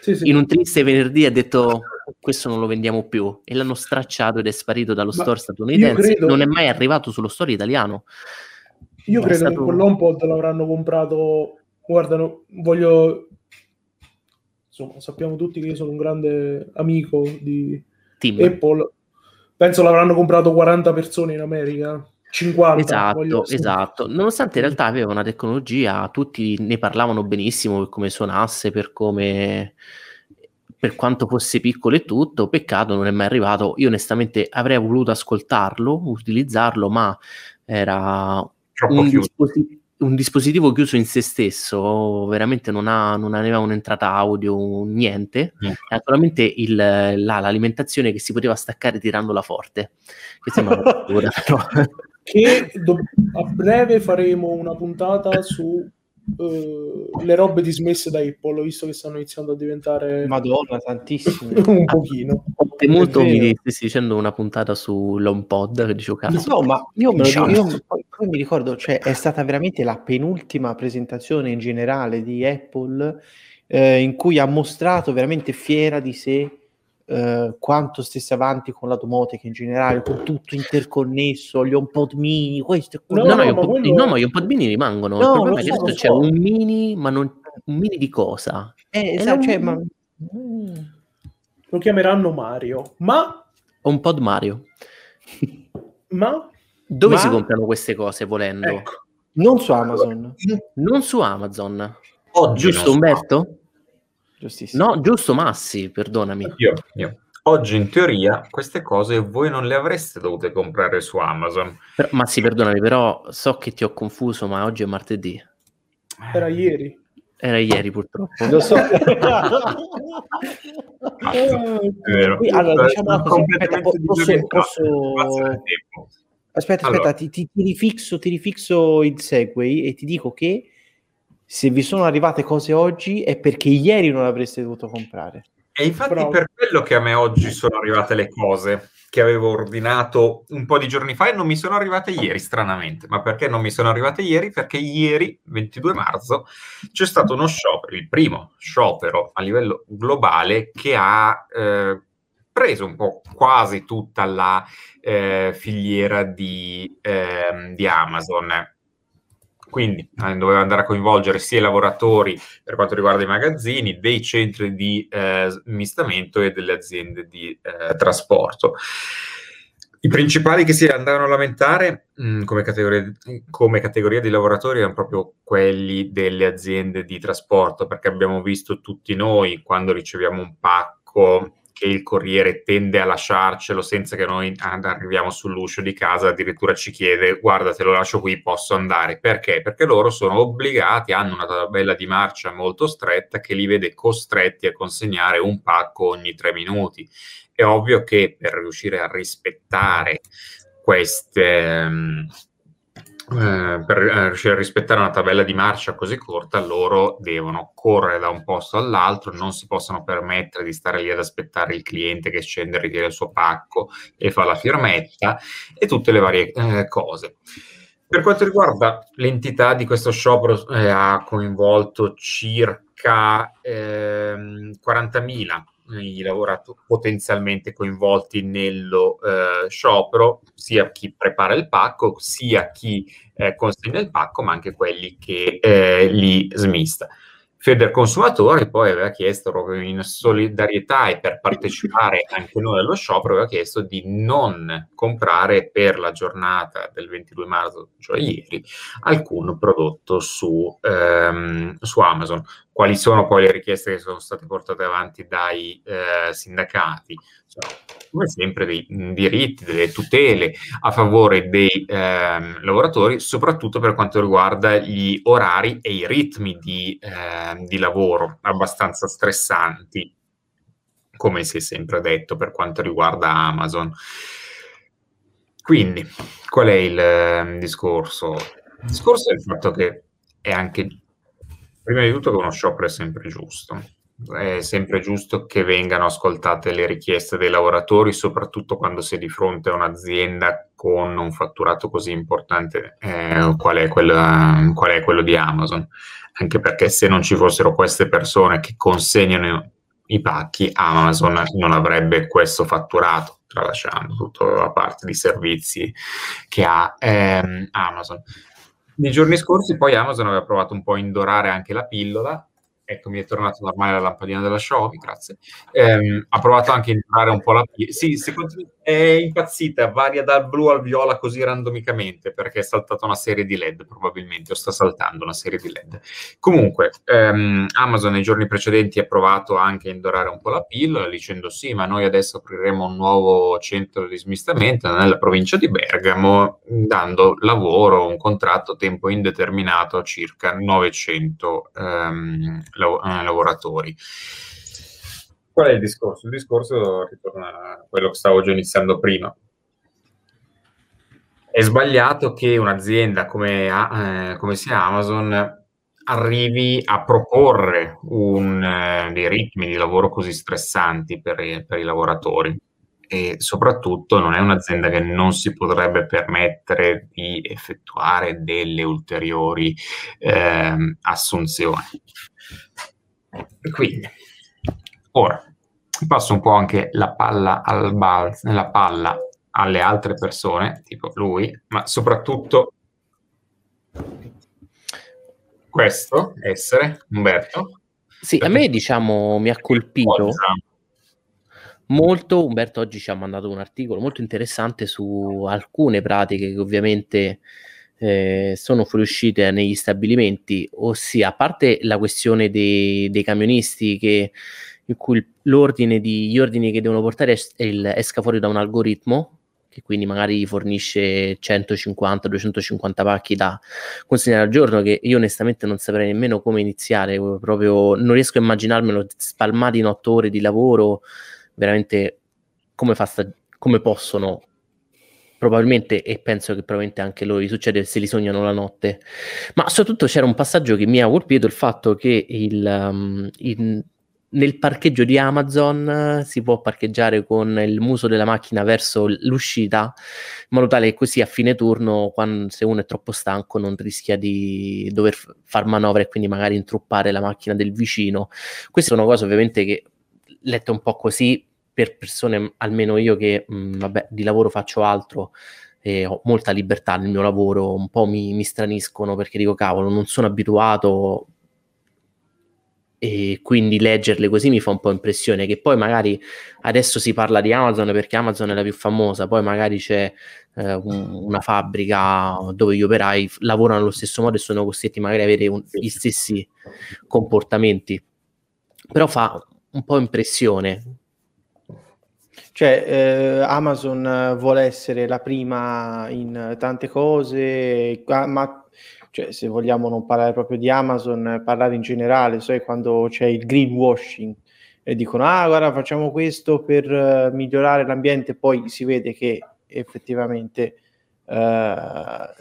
sì, sì. in un triste venerdì ha detto questo non lo vendiamo più e l'hanno stracciato ed è sparito dallo Ma store statunitense credo... non è mai arrivato sullo store italiano io credo stato... che quell'HomePod l'avranno comprato guarda no, voglio insomma sappiamo tutti che io sono un grande amico di Team. Apple penso l'avranno comprato 40 persone in America 50. Esatto, esatto. Nonostante in realtà aveva una tecnologia, tutti ne parlavano benissimo per come suonasse, per come per quanto fosse piccolo e tutto, peccato non è mai arrivato. Io onestamente avrei voluto ascoltarlo, utilizzarlo, ma era un, disposi- un, dispositivo chiuso in se stesso, veramente non, ha, non aveva un'entrata audio, niente. Mm. Naturalmente il, la, l'alimentazione che si poteva staccare tirandola forte. Questa è una paura, però che do- a breve faremo una puntata su uh, le robe dismesse da Apple, visto che stanno iniziando a diventare Madonna, tantissime un pochino. Ho temuto mi stessi dicendo una puntata sull'HomePod che dicevo cazzo. No, ma io, me lo, io poi, poi mi ricordo, cioè è stata veramente la penultima presentazione in generale di Apple eh, in cui ha mostrato veramente fiera di sé eh, quanto stesse avanti con la domotica in generale, con tutto interconnesso, gli HomePod mini, questo no, no, no, no, ma quello... no, ma gli HomePod mini rimangono. No, il problema è che adesso c'è un mini, ma non un mini di cosa? Eh, esatto, cioè, ma... Lo chiameranno Mario, ma... HomePod Mario. ma... Dove ma... si comprano queste cose volendo? Ecco. Non su Amazon. Non su Amazon. Oggi Giusto Umberto? Giustissimo. No, giusto Massi, perdonami. Io, io. Oggi in teoria queste cose voi non le avreste dovute comprare su Amazon. Però, Massi, perdonami, però so che ti ho confuso, ma oggi è martedì. Era ieri. Era ieri purtroppo. Lo so. ah, è vero. Allora, diciamo aspetta, posso, posso... Aspetta, aspetta, allora. ti, ti, ti, rifixo, ti rifixo il Segway e ti dico che se vi sono arrivate cose oggi è perché ieri non avreste dovuto comprare. E infatti Bravo. per quello che a me oggi sono arrivate le cose che avevo ordinato un po' di giorni fa e non mi sono arrivate ieri, stranamente. Ma perché non mi sono arrivate ieri? Perché ieri, 22 marzo, c'è stato uno sciopero, il primo sciopero a livello globale che ha eh, preso un po' quasi tutta la eh, filiera di, eh, di Amazon quindi eh, doveva andare a coinvolgere sia i lavoratori per quanto riguarda i magazzini, dei centri di eh, smistamento e delle aziende di eh, trasporto. I principali che si andavano a lamentare mh, mm, come, categoria, come, categoria, di lavoratori erano proprio quelli delle aziende di trasporto, perché abbiamo visto tutti noi quando riceviamo un pacco che il corriere tende a lasciarcelo senza che noi arriviamo sull'uscio di casa, addirittura ci chiede guarda te lo lascio qui, posso andare. Perché? Perché loro sono obbligati, hanno una tabella di marcia molto stretta che li vede costretti a consegnare un pacco ogni tre minuti. È ovvio che per riuscire a rispettare queste... Um, eh, per eh, riuscire a rispettare una tabella di marcia così corta, loro devono correre da un posto all'altro, non si possono permettere di stare lì ad aspettare il cliente che scende, ritira il suo pacco e fa la firmetta e tutte le varie eh, cose. Per quanto riguarda l'entità di questo sciopero, eh, ha coinvolto circa 40.000 ehm, i lavoratori potenzialmente coinvolti nello eh, sciopero, sia chi prepara il pacco, sia chi eh, consegna il pacco, ma anche quelli che eh, li smista. Feder Consumatori poi aveva chiesto proprio in solidarietà e per partecipare anche noi allo sciopero, aveva chiesto di non comprare per la giornata del 22 marzo, cioè ieri, alcun prodotto su, ehm, su Amazon. Quali sono poi le richieste che sono state portate avanti dai eh, sindacati? Come sempre dei diritti, delle tutele a favore dei ehm, lavoratori, soprattutto per quanto riguarda gli orari e i ritmi di, eh, di lavoro abbastanza stressanti come si è sempre detto per quanto riguarda Amazon. Quindi, qual è il eh, discorso? Il discorso è il fatto che è anche, prima di tutto, che uno sciopero è sempre giusto è sempre giusto che vengano ascoltate le richieste dei lavoratori, soprattutto quando si è di fronte a un'azienda con un fatturato così importante eh, qual, è quella, qual, è quello di Amazon. Anche perché se non ci fossero queste persone che consegnano i pacchi, Amazon non avrebbe questo fatturato, tralasciando tutta la parte di servizi che ha ehm, Amazon. Nei giorni scorsi poi Amazon aveva provato un po' a indorare anche la pillola Ecco, mi è tornata normale la lampadina della Xiaomi, grazie. Eh, ha provato anche a entrare un po' la... Sì, secondo me è impazzita, varia dal blu al viola così randomicamente, perché è saltata una serie di LED probabilmente, o sta saltando una serie di LED. Comunque, ehm, Amazon nei giorni precedenti ha provato anche a indorare un po' la pillola, dicendo sì, ma noi adesso apriremo un nuovo centro di smistamento nella provincia di Bergamo, dando lavoro, un contratto a tempo indeterminato a circa 900 ehm, lav- eh, lavoratori. Qual è il discorso? Il discorso ritorna a quello che stavo già iniziando prima. È sbagliato che un'azienda come, eh, come sia Amazon arrivi a proporre un, eh, dei ritmi di lavoro così stressanti per, per, i lavoratori e soprattutto non è un'azienda che non si potrebbe permettere di effettuare delle ulteriori eh, assunzioni. Quindi, ora, passo un po' anche la palla, al balzo, la palla alle altre persone, tipo lui, ma soprattutto questo essere, Umberto. Sì, a me diciamo mi ha colpito molto. Umberto oggi ci ha mandato un articolo molto interessante su alcune pratiche che ovviamente eh, sono fuoriuscite negli stabilimenti, ossia a parte la questione dei, dei camionisti che, in cui l'ordine di, gli ordini che devono portare es, il, esca fuori da un algoritmo che quindi magari fornisce 150-250 pacchi da consegnare al giorno, che io onestamente non saprei nemmeno come iniziare, proprio non riesco a immaginarmelo spalmati in otto ore di lavoro, veramente come, fa come possono probabilmente, e penso che probabilmente anche gli succede se li sognano la notte. Ma soprattutto c'era un passaggio che mi ha colpito, il fatto che il, um, il, nel parcheggio di Amazon si può parcheggiare con il muso della macchina verso l'uscita, in modo tale che così a fine turno, quando, se uno è troppo stanco, non rischia di dover far manovre e quindi magari intruppare la macchina del vicino. Queste sono cose ovviamente che lette un po' così per persone, almeno io che mh, vabbè, di lavoro faccio altro e ho molta libertà nel mio lavoro, un po' mi, mi straniscono perché dico cavolo, non sono abituato e quindi leggerle così mi fa un po' impressione che poi magari adesso si parla di Amazon perché Amazon è la più famosa, poi magari c'è eh, un, una fabbrica dove gli operai lavorano allo stesso modo e sono costretti magari ad avere un, gli stessi comportamenti. Però fa un po' impressione cioè, eh, Amazon vuole essere la prima in tante cose, ma cioè, se vogliamo non parlare proprio di Amazon, parlare in generale, sai quando c'è il greenwashing e dicono ah guarda facciamo questo per uh, migliorare l'ambiente, poi si vede che effettivamente uh,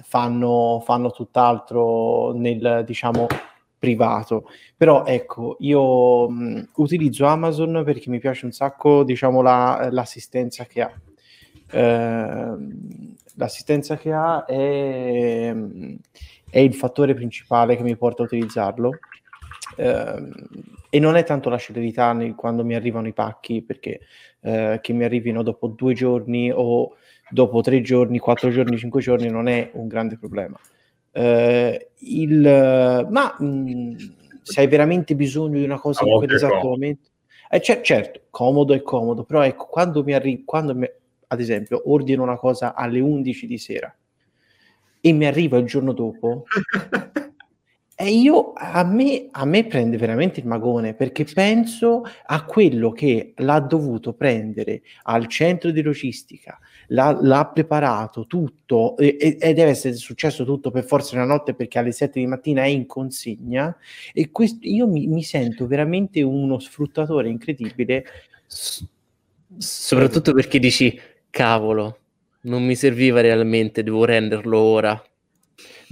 fanno, fanno tutt'altro nel diciamo privato. Però ecco, io mh, utilizzo Amazon perché mi piace un sacco, diciamo, la, l'assistenza che ha. Eh, l'assistenza che ha è, è, il fattore principale che mi porta a utilizzarlo. Eh, e non è tanto la celerità nel, quando mi arrivano i pacchi, perché eh, che mi arrivino dopo due giorni o dopo tre giorni, quattro giorni, cinque giorni non è un grande problema. Eh, il, ma mh, se hai veramente bisogno di una cosa in quell'esatto momento, eh, c- certo, comodo è comodo, però ecco, quando mi arriva, quando mi, ad esempio, ordino una cosa alle 11 di sera e mi arriva il giorno dopo, e io a me, a me prende veramente il magone perché penso a quello che l'ha dovuto prendere al centro di logistica, l'ha, l'ha preparato tutto e, e, e, deve essere successo tutto per forza una notte perché alle 7 di mattina è in consegna e questo, io mi, mi sento veramente uno sfruttatore incredibile. soprattutto perché dici, cavolo, non mi serviva realmente, devo renderlo ora.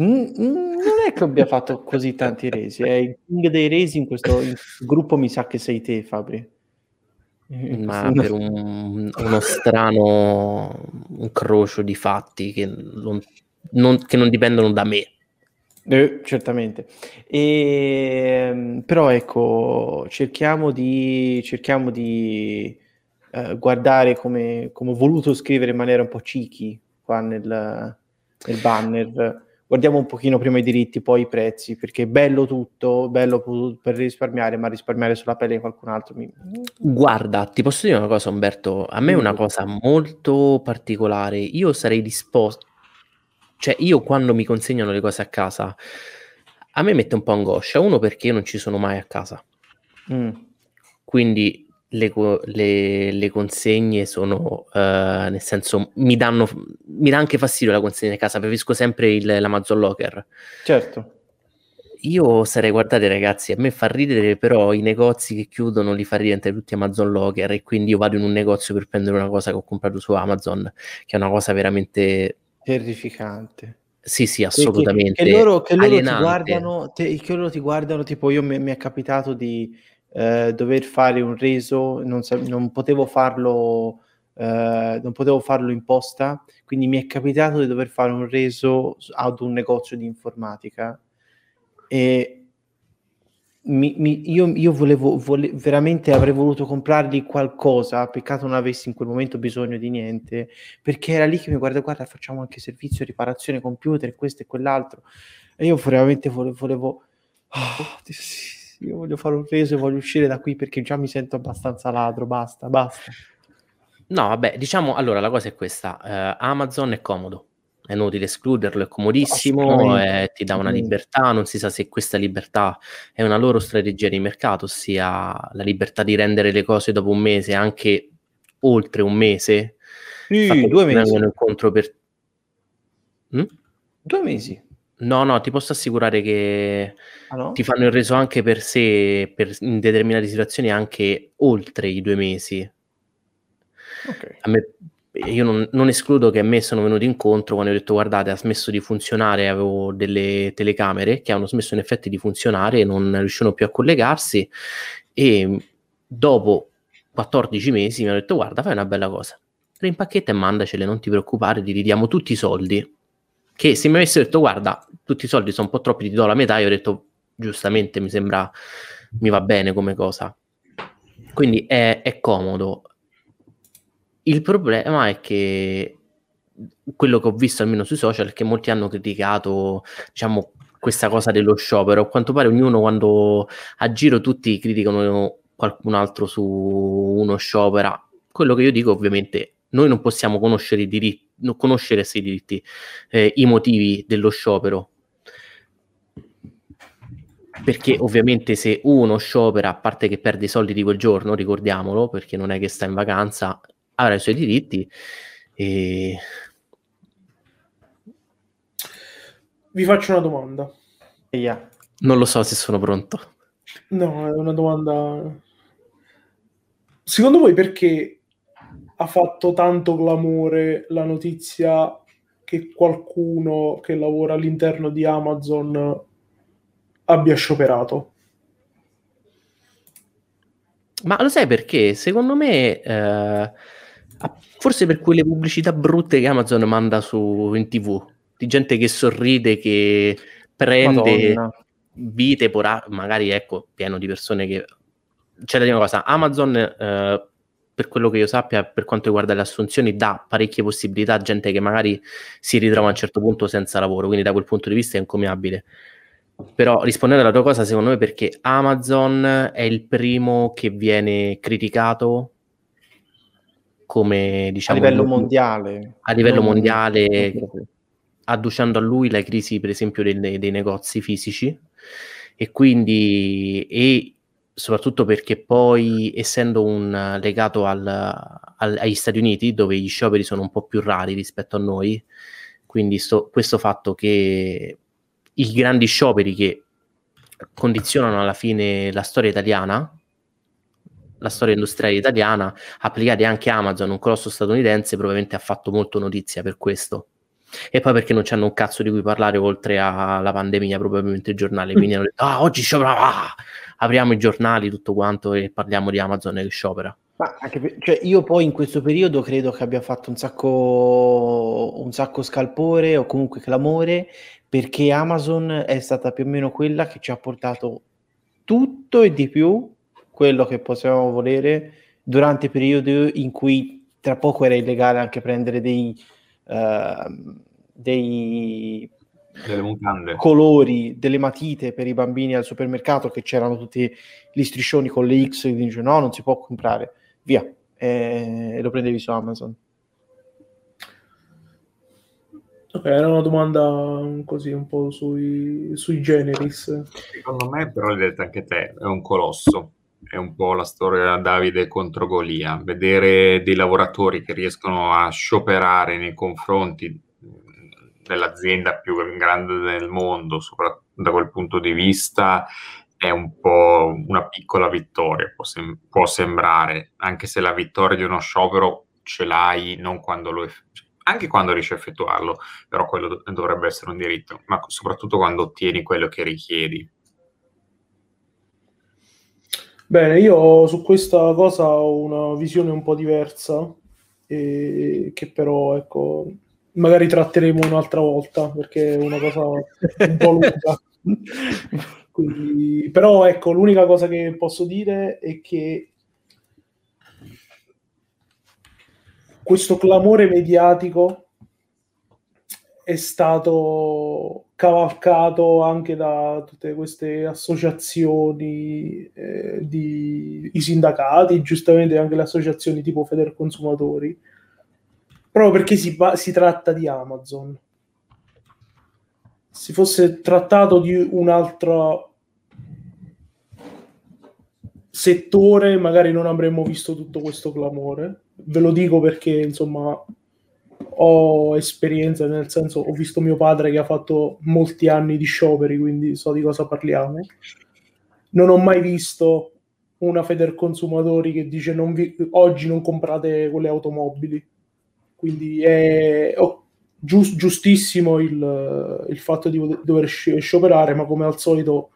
Mm, mm, non è che abbia fatto così tanti resi, è il king dei resi in questo, in questo gruppo mi sa che sei te Fabri. Ma per un, uno strano incrocio di fatti che non, non, che non dipendono da me. Eh, certamente. E, ehm, però ecco, cerchiamo di, cerchiamo di eh, guardare come, come ho voluto scrivere in maniera un po' cheeky qua nel, nel banner guardiamo un pochino prima i diritti, poi i prezzi, perché è bello tutto, bello per risparmiare, ma risparmiare sulla pelle di qualcun altro. Mi... Guarda, ti posso dire una cosa, Umberto, a me è una cosa molto particolare. Io sarei disposto, cioè io quando mi consegnano le cose a casa, a me mette un po' angoscia, uno perché io non ci sono mai a casa. Mm. Quindi le, le, le, consegne sono, uh, nel senso, mi danno, mi dà anche fastidio la consegna a casa, preferisco sempre il, l'Amazon Locker. Certo. Io sarei, guardate ragazzi, a me fa ridere, però i negozi che chiudono li fa diventare tutti Amazon Locker e quindi io vado in un negozio per prendere una cosa che ho comprato su Amazon, che è una cosa veramente... Terrificante. Sì, sì, assolutamente. Che, che, loro, che loro ti guardano, te, che loro ti guardano, tipo io mi, mi è capitato di eh, dover fare un reso, non, non potevo farlo. Eh, non potevo farlo in posta, quindi mi è capitato di dover fare un reso ad un negozio di informatica e mi, mi, io, io volevo, vole, veramente avrei voluto comprargli qualcosa, peccato non avessi in quel momento bisogno di niente, perché era lì che mi guarda, guarda, facciamo anche servizio, riparazione computer, questo e quell'altro. E io veramente volevo, volevo oh, sì, io voglio fare un reso e voglio uscire da qui perché già mi sento abbastanza ladro, basta, basta. No, vabbè, diciamo, allora la cosa è questa, uh, Amazon è comodo, è inutile escluderlo, è comodissimo, eh, ti dà una libertà, non si sa se questa libertà è una loro strategia di mercato, ossia la libertà di rendere le cose dopo un mese, anche oltre un mese. Sì, due mesi. incontro per... Mm? Due mesi. No, no, ti posso assicurare che ah, no? ti fanno il reso anche per sé, per, in determinate situazioni, anche oltre i due mesi. Okay. Me, io non, non, escludo che a me sono venuti incontro quando ho detto guardate ha smesso di funzionare, avevo delle telecamere che hanno smesso in effetti di funzionare e non riuscivano più a collegarsi e dopo 14 mesi mi hanno detto guarda fai una bella cosa, rimpacchetta e mandacele, non ti preoccupare, ti ridiamo tutti i soldi che se mi avesse detto guarda, tutti i soldi sono un po' troppi, ti do la metà, io ho detto giustamente mi sembra, mi va bene come cosa. Quindi è, è comodo. Il problema è che quello che ho visto almeno sui social è che molti hanno criticato, diciamo, questa cosa dello sciopero. A quanto pare ognuno quando a giro tutti criticano qualcun altro su uno sciopera. Quello che io dico ovviamente noi non possiamo conoscere i diritti, non conoscere i diritti, eh, i motivi dello sciopero. Perché ovviamente se uno sciopera, a parte che perde i soldi di quel giorno, ricordiamolo, perché non è che sta in vacanza, avrà i suoi diritti. E... Vi faccio una domanda. Yeah. Non lo so se sono pronto. No, è una domanda. Secondo voi perché ha fatto tanto clamore la notizia che qualcuno che lavora all'interno di Amazon abbia scioperato. Ma lo sai perché? Secondo me, eh, forse per quelle pubblicità brutte che Amazon manda su, in tv, di gente che sorride, che prende Madonna. vite, porà, magari ecco, pieno di persone che... C'è da dire una cosa, Amazon eh, per quello che io sappia, per quanto riguarda le assunzioni, dà parecchie possibilità a gente che magari si ritrova a un certo punto senza lavoro, quindi da quel punto di vista è incommiabile. Però rispondendo alla tua cosa, secondo me perché Amazon è il primo che viene criticato come diciamo a livello mondiale a livello mondiale adducendo a lui la crisi per esempio dei, dei negozi fisici e quindi e soprattutto perché poi, essendo un legato al, al, agli Stati Uniti, dove gli scioperi sono un po' più rari rispetto a noi, quindi sto, questo fatto che i grandi scioperi che condizionano alla fine la storia italiana, la storia industriale italiana, applicati anche a Amazon, un colosso statunitense, probabilmente ha fatto molto notizia per questo. E poi perché non c'hanno un cazzo di cui parlare oltre alla pandemia, probabilmente i giornali. Quindi hanno detto: Ah, oggi sciopera, ah! apriamo i giornali, tutto quanto, e parliamo di Amazon che sciopera. Ma anche, cioè, io poi in questo periodo credo che abbia fatto un sacco, un sacco scalpore o comunque clamore perché Amazon è stata più o meno quella che ci ha portato tutto e di più quello che possiamo volere durante il periodo in cui tra poco era illegale anche prendere dei, dei delle colori, delle matite per i bambini al supermercato che c'erano tutti gli striscioni con le X e dice no, non si può comprare, via, e lo prendevi su Amazon. Ok, era una domanda così un po' sui, sui generis. Secondo me, però, l'hai detto anche te, è un colosso. È un po' la storia Davide contro Golia. Vedere dei lavoratori che riescono a scioperare nei confronti dell'azienda più grande del mondo, soprattutto da quel punto di vista, è un po' una piccola vittoria, può, sem- può sembrare, anche se la vittoria di uno sciopero ce l'hai non quando lo eff- anche quando riesci a effettuarlo, però quello do- dovrebbe essere un diritto, ma soprattutto quando ottieni quello che richiedi. Bene, io su questa cosa ho una visione un po' diversa, e che però, ecco, magari tratteremo un'altra volta, perché è una cosa un po' lunga. Quindi, però, ecco, l'unica cosa che posso dire è che questo clamore mediatico è stato cavalcato anche da tutte queste associazioni, eh, di, i sindacati, giustamente anche le associazioni tipo Federconsumatori, proprio perché si, si tratta di Amazon. Se fosse trattato di un altro settore, magari non avremmo visto tutto questo clamore ve lo dico perché insomma ho esperienza, nel senso ho visto mio padre che ha fatto molti anni di scioperi, quindi so di cosa parliamo. Non ho mai visto una Federconsumatori che dice non vi, oggi non comprate quelle automobili. Quindi è oh, giust, giustissimo il, il, fatto di dover scioperare, ma come al solito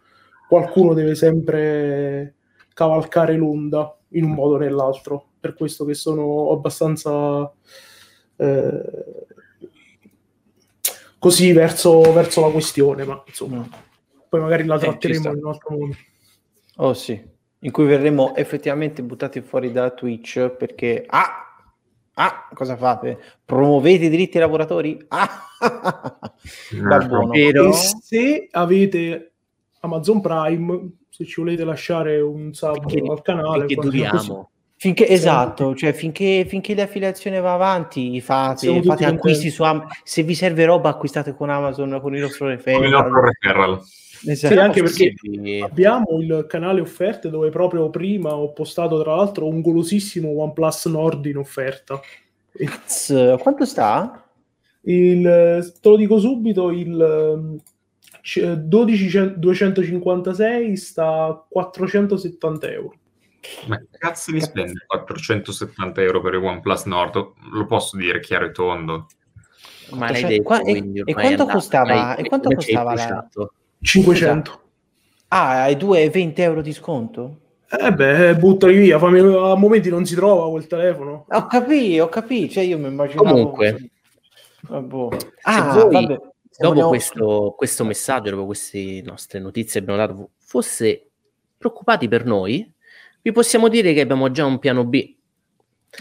qualcuno deve sempre cavalcare l'onda in un modo o nell'altro per questo che sono abbastanza così verso, verso, la questione, ma insomma, poi magari la eh, tratteremo eh, in un altro modo. Oh sì, in cui verremo effettivamente buttati fuori da Twitch perché ah, ah cosa fate? Promuovete i diritti ai lavoratori? Ah, da buono. Però... E se avete Amazon Prime, se ci volete lasciare un sub perché, al canale, perché duriamo. Finché, esatto, cioè finché, finché l'affiliazione va avanti, fate, fate acquisti su Amazon. Se vi serve roba, acquistate con Amazon con il nostro referral. Esatto. Sì, anche perché sì. abbiamo il canale offerte dove proprio prima ho postato tra l'altro un golosissimo OnePlus Nord in offerta. Cazzo, quanto sta? Il, te lo dico subito, il 12256 sta a 470 euro. Ma che cazzo mi spende 470 euro per il OnePlus Nord? Lo posso dire chiaro e tondo. Ma l'hai detto, qua, e, e, quanto costava, e quanto costava la... 500. Ah, hai 2 20 euro di sconto? Eh beh, buttali via, fammi... a momenti non si trova quel telefono. Ho capito, ho capito, cioè io mi immaginavo... Comunque, ah, boh. ah voi, vabbè, dopo questo, questo messaggio, dopo queste nostre notizie abbiamo dato, fosse preoccupati per noi, vi possiamo dire che abbiamo già un piano B.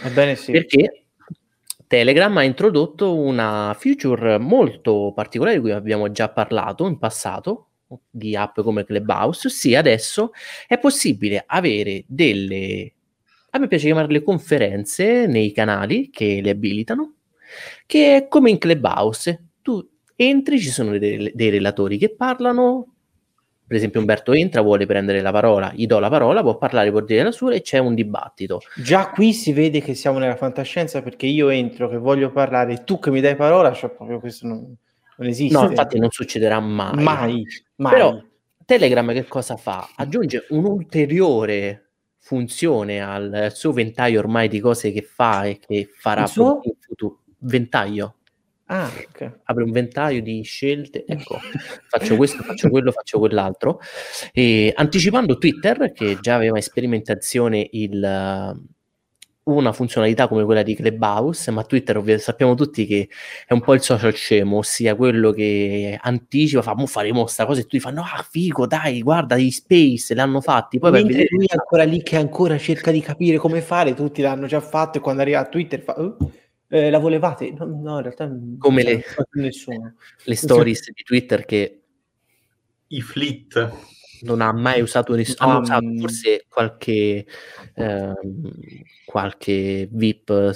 Ebbene sì. Perché Telegram ha introdotto una feature molto particolare di cui abbiamo già parlato in passato, di app come Clubhouse, sì, adesso è possibile avere delle, a me piace chiamarle conferenze nei canali che le abilitano, che è come in Clubhouse, tu entri, ci sono dei, dei relatori che parlano, per esempio Umberto entra, vuole prendere la parola, gli do la parola, può parlare, può dire la sua e c'è un dibattito. Già qui si vede che siamo nella fantascienza perché io entro che voglio parlare, tu che mi dai parola, cioè proprio questo non, non esiste. No, infatti non succederà mai. Mai, mai. Però Telegram che cosa fa? Aggiunge un'ulteriore funzione al suo ventaglio ormai di cose che fa e che farà in futuro. Ventaglio. Ah, ok. apre un ventaglio di scelte, ecco, faccio questo, faccio quello, faccio quell'altro. E anticipando Twitter, che già aveva in sperimentazione il, una funzionalità come quella di Clubhouse, ma Twitter ovvio, sappiamo tutti che è un po' il social scemo, ossia quello che anticipa, fa, mo faremo sta cosa e tutti fanno, ah figo, dai, guarda, i space l'hanno fatti, poi Mentre vedere... lui è ancora lì che ancora cerca di capire come fare, tutti l'hanno già fatto e quando arriva a Twitter fa... "Oh, eh, la volevate? No, no, in realtà non Come non le- nessuno. le stories di Twitter che I flit. non ha mai usato nessuno, hanno Um, usato forse qualche, ehm, qualche VIP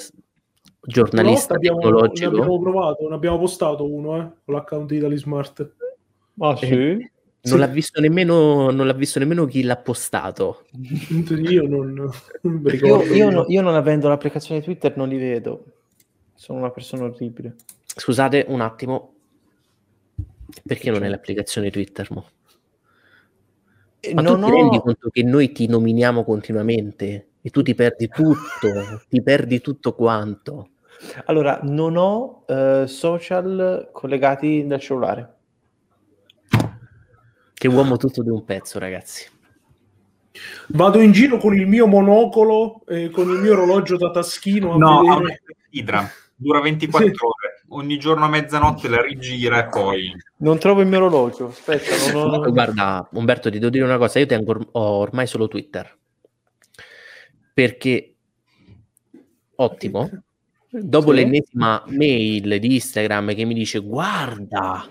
giornalista abbiamo, ne tecnologico. abbiamo provato, ne abbiamo postato uno eh, con l'account di Italy Smart. Ah, sì? Non l'ha visto nemmeno, non l'ha visto nemmeno chi l'ha postato. Io non, non Io, io no- io non avendo l'applicazione Twitter non li vedo. Sono una persona orribile. Scusate un attimo, perché non è l'applicazione Twitter? Mo? Eh, Ma non tu ti rendi conto che noi ti nominiamo continuamente e tu ti perdi tutto, ti perdi tutto quanto. Allora, non ho eh, social collegati dal cellulare. Che uomo tutto di un pezzo, ragazzi. Vado in giro con il mio monocolo e con il mio orologio da taschino a No, a vedere. Idra. Dura 24 Sì. ore. Ogni giorno a mezzanotte la rigira e poi... Non trovo il mio orologio. Aspetta, non ho... Guarda, Umberto, ti devo dire una cosa, io tengo or- ho ormai solo Twitter. Perché ottimo. Dopo Sì. l'ennesima mail di Instagram che mi dice "Guarda,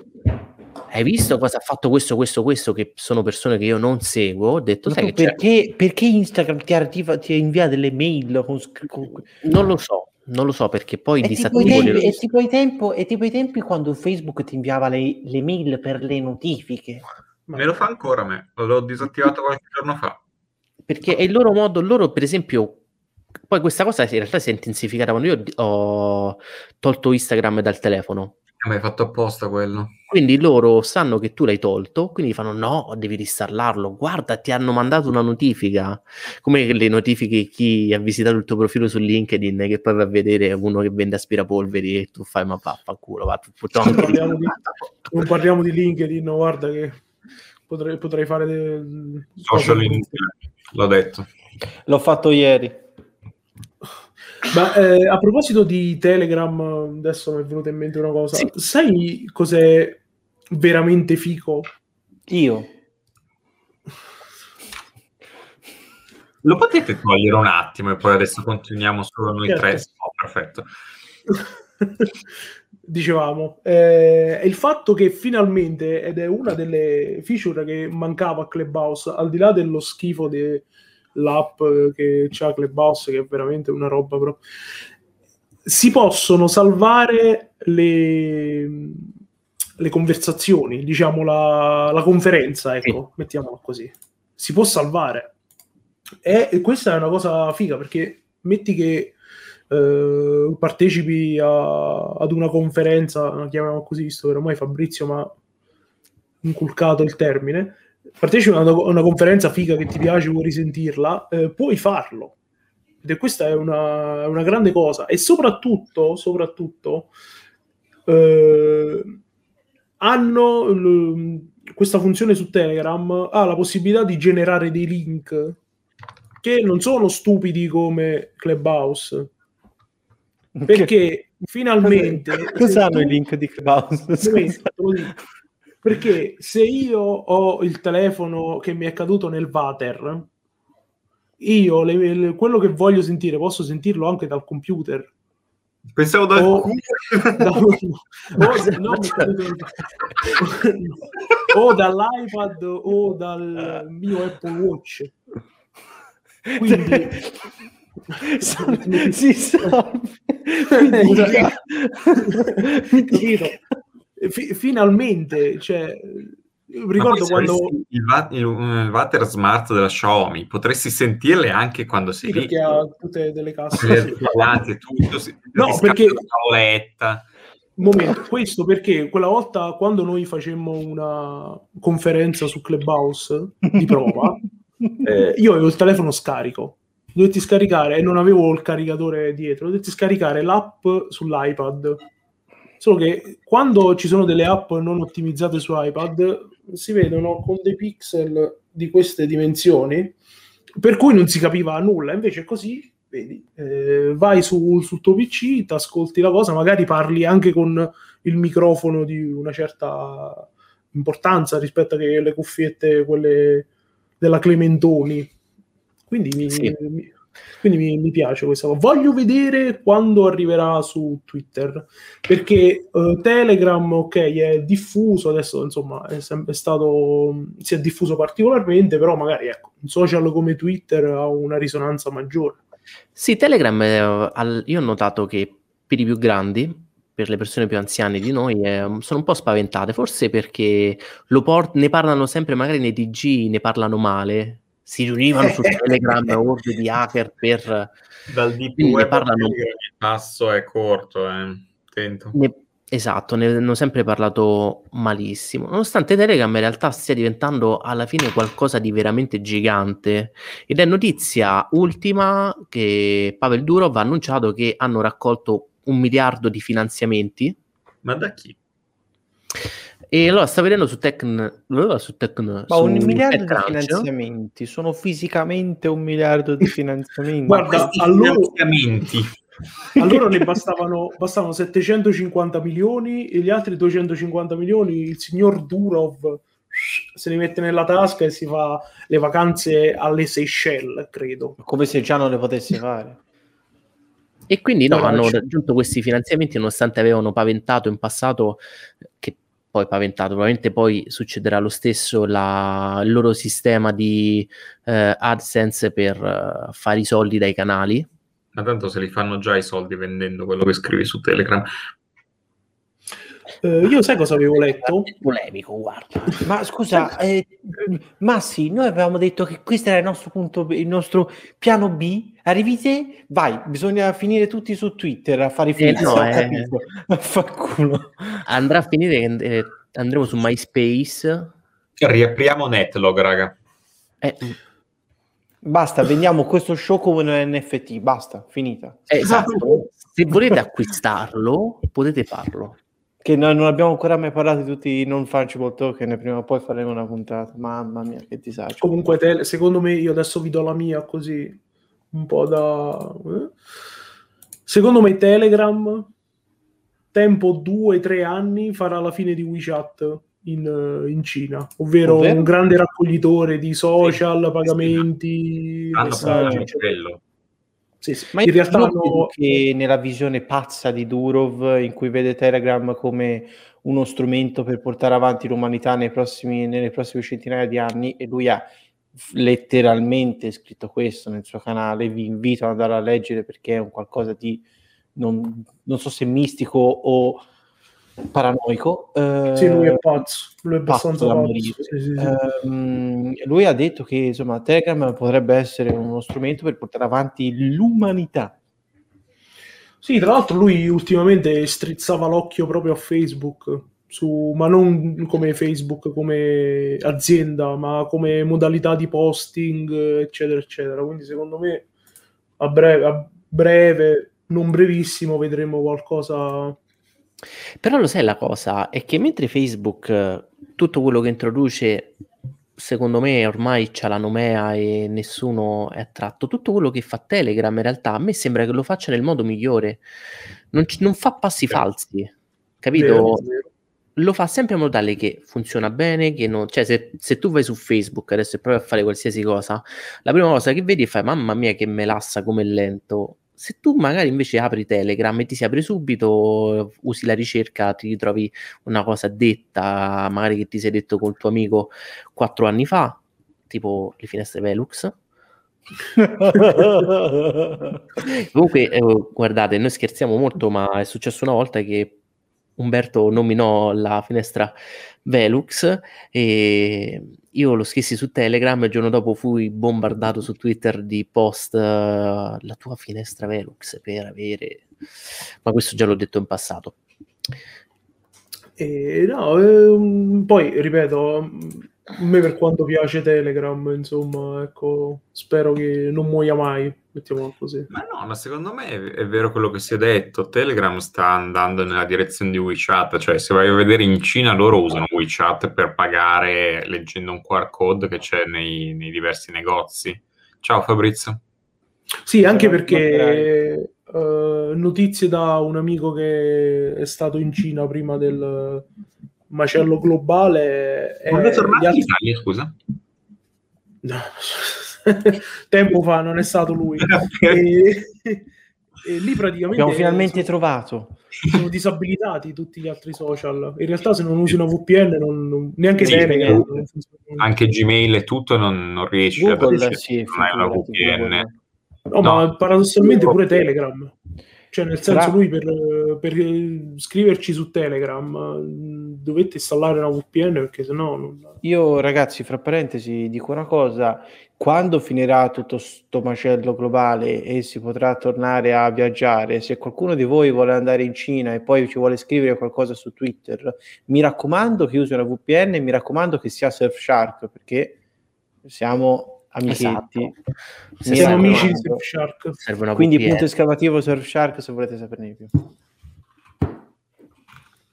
hai visto cosa ha fatto questo, questo, questo che sono persone che io non seguo?" Ho detto, sai perché, perché Instagram ti, arriva- ti invia delle mail con, con- Non lo so, non lo so perché poi È tipo, disattivo tempi, le è, tipo tempo, è tipo i tempi quando Facebook ti inviava le, le mail per le notifiche. Me lo fa ancora a me. L'ho disattivato qualche giorno fa. perché è il loro modo, loro per esempio poi questa cosa in realtà si è intensificata quando io ho tolto Instagram dal telefono. Ma hai fatto apposta quello. Quindi loro sanno che tu l'hai tolto, quindi fanno no, devi reinstallarlo. Guarda, ti hanno mandato una notifica. Come le notifiche di chi ha visitato il tuo profilo su LinkedIn che poi va a vedere uno che vende aspirapolveri e tu fai ma vaffanculo, va, Non parliamo, di- non parliamo di LinkedIn, guarda che potrei, potrei fare del... Social inutile. L'ho detto. L'ho fatto ieri. Ma eh, a proposito di Telegram, adesso mi è venuta in mente una cosa. Sì. Sai cos'è veramente fico? Io. Lo potete togliere un attimo e poi adesso continuiamo solo noi Certo. tre? Oh, perfetto. Dicevamo, eh, è il fatto che finalmente, ed è una delle feature che mancava a Clubhouse, al di là dello schifo dell'app che c'ha Clubhouse, che è veramente una roba, però, si possono salvare le, le conversazioni, diciamo la, la conferenza, ecco, mettiamola così. Si può salvare. E questa è una cosa figa perché metti che eh, partecipi a- ad una conferenza, la chiamiamo così, visto che ormai Fabrizio mi ha inculcato il termine, partecipi a una, una conferenza figa che ti piace, vuoi risentirla, eh, puoi farlo. Ed questa è una, una grande cosa. E soprattutto, soprattutto eh, hanno l- questa funzione su Telegram, ha la possibilità di generare dei link che non sono stupidi come Clubhouse, perché finalmente Cos'hanno se i tu- link di Clubhouse? Dico. perché se io ho il telefono che mi è caduto nel water io le- le- quello che voglio sentire posso sentirlo anche dal computer Pensavo dal culo. da- o, no, mi o dall'iPad o dal mio Apple Watch quindi Salve- si salve. Capito? Fi- finalmente cioè, ricordo quando... Il, va- il, il Water Smart della Xiaomi, potresti sentirle anche quando sei sì, lì. perché ha tutte delle casse. Parlanti, tutto, si, no, perché... La tavoletta. Momento, questo perché quella volta quando noi facemmo una conferenza su Clubhouse di prova, eh, io avevo il telefono scarico, dovetti scaricare e non avevo il caricatore dietro, dovetti scaricare l'app sull'iPad. Solo che quando ci sono delle app non ottimizzate su iPad si vedono con dei pixel di queste dimensioni, per cui non si capiva nulla. Invece così vedi, eh, vai su, sul tuo PC, ti ascolti la cosa, magari parli anche con il microfono di una certa importanza rispetto alle cuffiette, quelle della Clementoni. Quindi sì. mi, quindi mi, mi, piace questa cosa. Voglio vedere quando arriverà su Twitter, perché uh, Telegram, ok, è diffuso, adesso insomma è sempre stato, si è diffuso particolarmente, però magari ecco, un social come Twitter ha una risonanza maggiore. Sì, Telegram, eh, al- io ho notato che per i più grandi, per le persone più anziane di noi, eh, sono un po' spaventate, forse perché port- ne parlano sempre, magari nei TG ne parlano male, si riunivano su Telegram orde di hacker per... Dal deep web parlano... il passo è corto, eh. Ne Esatto, ne hanno sempre parlato malissimo, nonostante Telegram in realtà stia diventando alla fine qualcosa di veramente gigante. Ed è notizia ultima che Pavel Durov ha annunciato che hanno raccolto un miliardo di finanziamenti. Ma da chi? E allora sta vedendo su Tecn, su Tecn Ma su un miliardo di finanziamenti sono fisicamente un miliardo di finanziamenti. Guarda, allora... finanziamenti a loro ne bastavano, bastavano 750 milioni e gli altri 250 milioni il signor Durov se li mette nella tasca e si fa le vacanze alle Seychelles, credo. Come se già non le potesse fare. E quindi no, hanno raggiunto questi finanziamenti nonostante avevano paventato in passato che poi paventato, probabilmente poi succederà lo stesso la, il loro sistema di eh, AdSense per uh, fare i soldi dai canali ma tanto se li fanno già i soldi vendendo quello che scrivi su Telegram. Eh, io sai cosa avevo letto? Polemico, guarda. Ma scusa, eh, Massi, noi avevamo detto che questo era il nostro punto, il nostro piano B. Arrivi te, vai, bisogna finire tutti su Twitter a fare i film. Eh, no, eh, fa culo. Andrà a finire che eh, andremo su MySpace. Riapriamo Netlog, raga. Eh, Basta, vendiamo questo show come un NFT, basta, finita. Esatto. Se volete acquistarlo, potete farlo. Che noi non abbiamo ancora mai parlato di tutti i non fungible token, prima o poi faremo una puntata. Mamma mia, che disagio. Comunque, te, secondo me, io adesso vi do la mia così, un po' da... Eh? Secondo me Telegram, tempo due, tre anni, farà la fine di WeChat in, eh, in Cina, ovvero, ovvero, un grande raccoglitore di social, sì, pagamenti, messaggi. Sì, sì. Ma in realtà hanno... che nella visione pazza di Durov, in cui vede Telegram come uno strumento per portare avanti l'umanità prossimi, nelle prossime centinaia di anni, e lui ha letteralmente scritto questo nel suo canale, vi invito ad andare a leggere perché è un qualcosa di, non, non so se mistico o paranoico. Eh, sì, lui è pazzo, lui è abbastanza pazzo. Sì, sì, sì. Eh, lui ha detto che insomma, Telegram potrebbe essere uno strumento per portare avanti l'umanità. Sì, tra l'altro lui ultimamente strizzava l'occhio proprio a Facebook, su, ma non come Facebook, come azienda, ma come modalità di posting, eccetera, eccetera. Quindi secondo me a breve, a breve non brevissimo, vedremo qualcosa però lo sai la cosa, è che mentre Facebook tutto quello che introduce, secondo me ormai c'ha la nomea e nessuno è attratto, tutto quello che fa Telegram in realtà a me sembra che lo faccia nel modo migliore, non, c- non fa passi falsi, capito? Vero, vero. Lo fa sempre in modo tale che funziona bene, che non... cioè se, se tu vai su Facebook adesso e provi a fare qualsiasi cosa, la prima cosa che vedi è fai mamma mia che melassa come lento, se tu magari invece apri Telegram e ti si apre subito, usi la ricerca, ti ritrovi una cosa detta, magari che ti sei detto col tuo amico quattro anni fa, tipo le finestre Velux. Comunque, eh, guardate, noi scherziamo molto, ma è successo una volta che Umberto nominò la finestra Velux e io lo scrissi su Telegram e il giorno dopo fui bombardato su Twitter di post uh, la tua finestra Velux per avere ma questo già l'ho detto in passato. E, no, eh, poi ripeto a me per quanto piace Telegram, insomma, ecco, spero che non muoia mai, mettiamolo così. Ma no, ma secondo me è, è, vero quello che si è detto, Telegram sta andando nella direzione di WeChat, cioè se vai a vedere in Cina loro usano WeChat per pagare leggendo un QR code che c'è nei, nei diversi negozi. Ciao Fabrizio. Sì, anche perché uh, notizie da un amico che è stato in Cina prima del macello globale. Quando è tornato in Italia, scusa? No. Tempo fa, non è stato lui. e, e lì praticamente... Abbiamo finalmente sono, trovato. Sono disabilitati tutti gli altri social. In realtà se non usi una VPN, non, non, neanche sì, Telegram. Anche Gmail e tutto non, non riesci Google, a... Sì, non hai una VPN. No, no, ma paradossalmente pure Telegram. Cioè, nel senso, lui per, per, scriverci su Telegram dovete installare una VPN perché sennò non... Io, ragazzi, fra parentesi, dico una cosa: quando finirà tutto sto macello globale e si potrà tornare a viaggiare, se qualcuno di voi vuole andare in Cina e poi ci vuole scrivere qualcosa su Twitter, mi raccomando che usi una VPN e mi raccomando che sia Surfshark perché siamo amichetti. Esatto. Siamo amici di Surfshark. Quindi punto esclamativo Surfshark se volete saperne di più.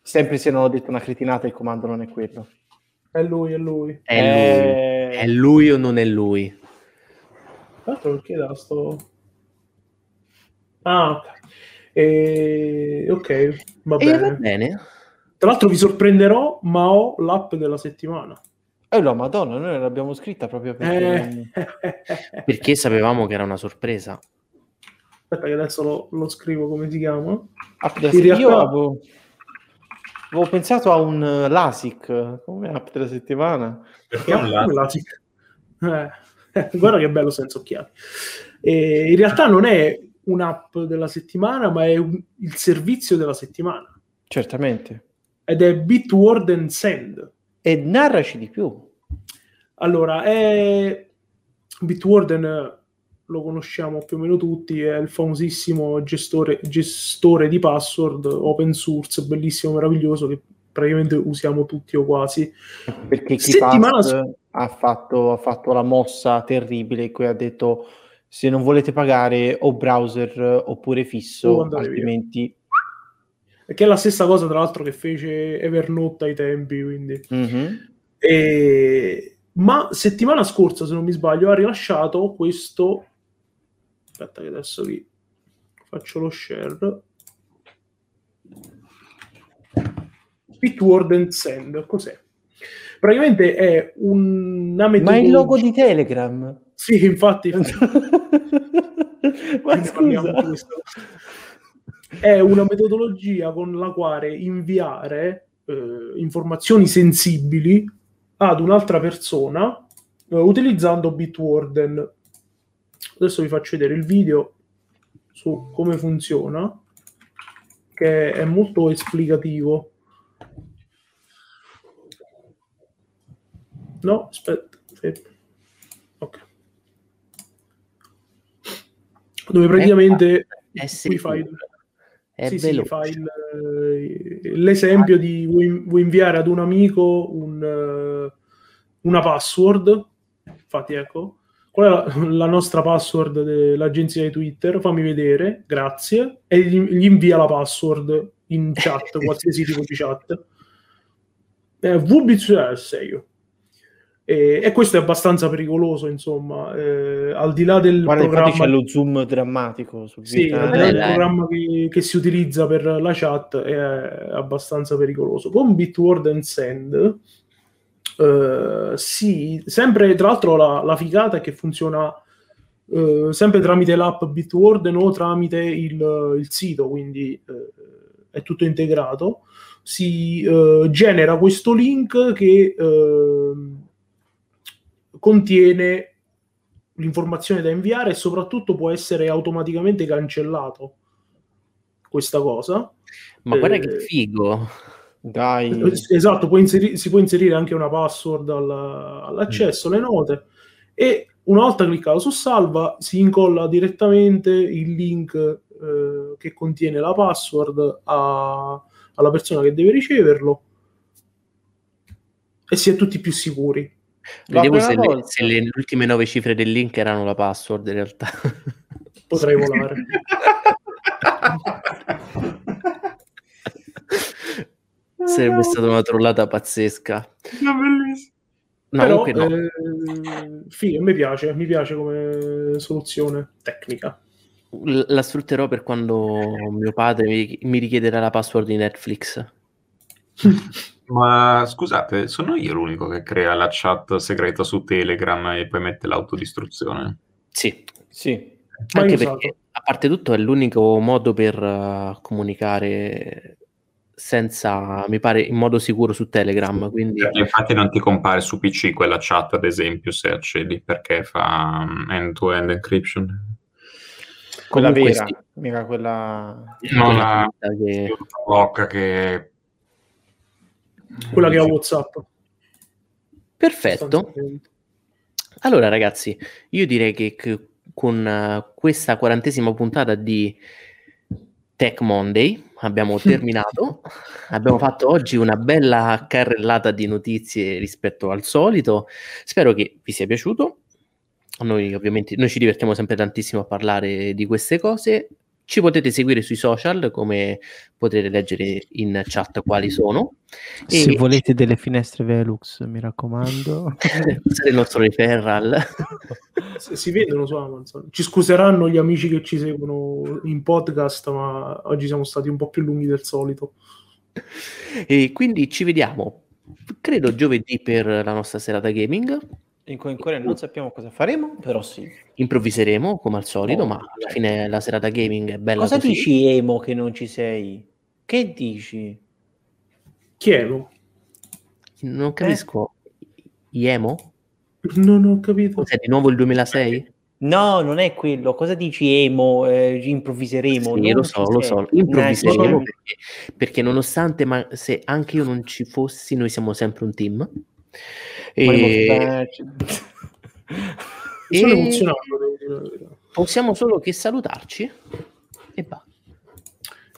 Sempre se non ho detto una cretinata, il comando non è quello. È lui, è lui. È, eh... lui. è lui o non è lui? Tra l'altro perché da sto... Ah, ok. E... Ok, va bene. va bene. Tra l'altro vi sorprenderò, ma ho l'app della settimana. Eh no, madonna, noi l'abbiamo scritta proprio perché... Eh. perché sapevamo che era una sorpresa. Aspetta che adesso lo, lo scrivo come si chiama. App della realtà... Io avevo... avevo, pensato a un uh, LASIK come app della settimana. Perché è un LASIK? Eh, guarda che bello senza occhiali. E in realtà non è un'app della settimana, ma è un, il servizio della settimana. Certamente. Ed è Bitward and Send. E narraci di più. Allora, è... Bitwarden lo conosciamo più o meno tutti, è il famosissimo gestore, gestore di password open source, bellissimo, meraviglioso, che praticamente usiamo tutti o quasi. Perché chi Settimana... ha, fatto, ha fatto la mossa terribile in cui ha detto se non volete pagare o browser oppure fisso, altrimenti... Via che è la stessa cosa tra l'altro che fece Evernote ai tempi, quindi... Mm-hmm. E... Ma settimana scorsa, se non mi sbaglio, ha rilasciato questo... Aspetta che adesso vi faccio lo share. Bitward and Send, cos'è? Praticamente è una metodologia... Ma è il logo di Telegram? Sì, infatti. Ma scusa è una metodologia con la quale inviare eh, informazioni sensibili ad un'altra persona eh, utilizzando Bitwarden. Adesso vi faccio vedere il video su come funziona, che è molto esplicativo. No, aspetta. Ok. Dove praticamente eh, sì. fai è sì, sì, fa il, eh, l'esempio di vuoi, vuoi, inviare ad un amico un, uh, una password. Infatti, ecco, qual è la, la, nostra password dell'agenzia di Twitter? Fammi vedere, grazie. E gli, gli invia la password in chat, qualsiasi tipo di chat. Eh, VBCS io. E, e, questo è abbastanza pericoloso, insomma, eh, al di là del Guarda, programma... c'è lo zoom drammatico sul sì, al di là del programma che, che, si utilizza per la chat è abbastanza pericoloso. Con Bitward and Send, eh, sì, sempre, tra l'altro la, la figata è che funziona eh, sempre tramite l'app Bitward o tramite il, il sito, quindi eh, è tutto integrato. Si eh, genera questo link che ehm, contiene l'informazione da inviare e soprattutto può essere automaticamente cancellato questa cosa. Ma guarda Eh, che figo. Dai. Eh, Esatto, puoi inseri- si può inserire anche una password alla- all'accesso, le note, e una volta cliccato su salva si incolla direttamente il link eh, che contiene la password a- alla persona che deve riceverlo e si è tutti più sicuri. La Vedevo se, prima le, volta- se le ultime nove cifre del link erano la password in realtà. Potrei volare. Sarebbe stata una trollata pazzesca. No, Però comunque no. eh, figo, mi piace, mi piace come soluzione tecnica. La sfrutterò per quando mio padre mi richiederà la password di Netflix. Ma scusate, sono io l'unico che crea la chat segreta su Telegram e poi mette l'autodistruzione? Sì, Sì. Anche perché a parte tutto è l'unico modo per eh, comunicare senza, mi pare, in modo sicuro su Telegram. Quindi Perché infatti non ti compare su PC quella chat, ad esempio, se accedi, perché fa um, end-to-end encryption. Quella Comunque vera, sì. mica quella... No, la che- blocca che... Quella che ha WhatsApp. Perfetto. Allora, ragazzi, io direi che c- con eh, questa quarantesima puntata di Tech Monday abbiamo terminato. abbiamo fatto oggi una bella carrellata di notizie rispetto al solito. Spero che vi sia piaciuto. Noi ovviamente noi ci divertiamo sempre tantissimo a parlare di queste cose. Ci potete seguire sui social, come potrete leggere in chat quali sono. Se E- volete delle finestre Velux, mi raccomando. Usate il nostro referral. Si si vedono su Amazon. Ci scuseranno gli amici che ci seguono in podcast, ma oggi siamo stati un po' più lunghi del solito. E quindi ci vediamo, credo giovedì per la nostra serata gaming. In cui ancora non sappiamo cosa faremo, però sì. Improvviseremo come al solito, Oh, ma alla fine la serata gaming è bella Cosa così. dici Emo che non ci sei? Che dici? Chiedo. Non capisco. Iemo? Non ho capito. Cos'è di nuovo il 2006? No, non è quello. Cosa dici Emo? Eh, improvviseremo? Sì, lo so, lo so. Improvviseremo perché, perché nonostante ma se anche io non ci fossi, noi siamo sempre un team. E sono E- emozionato. possiamo solo che salutarci e va.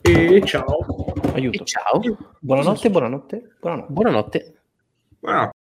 E ciao. Aiuto. E ciao. Buonanotte, buonanotte, buonanotte. Buonanotte. Buonanotte.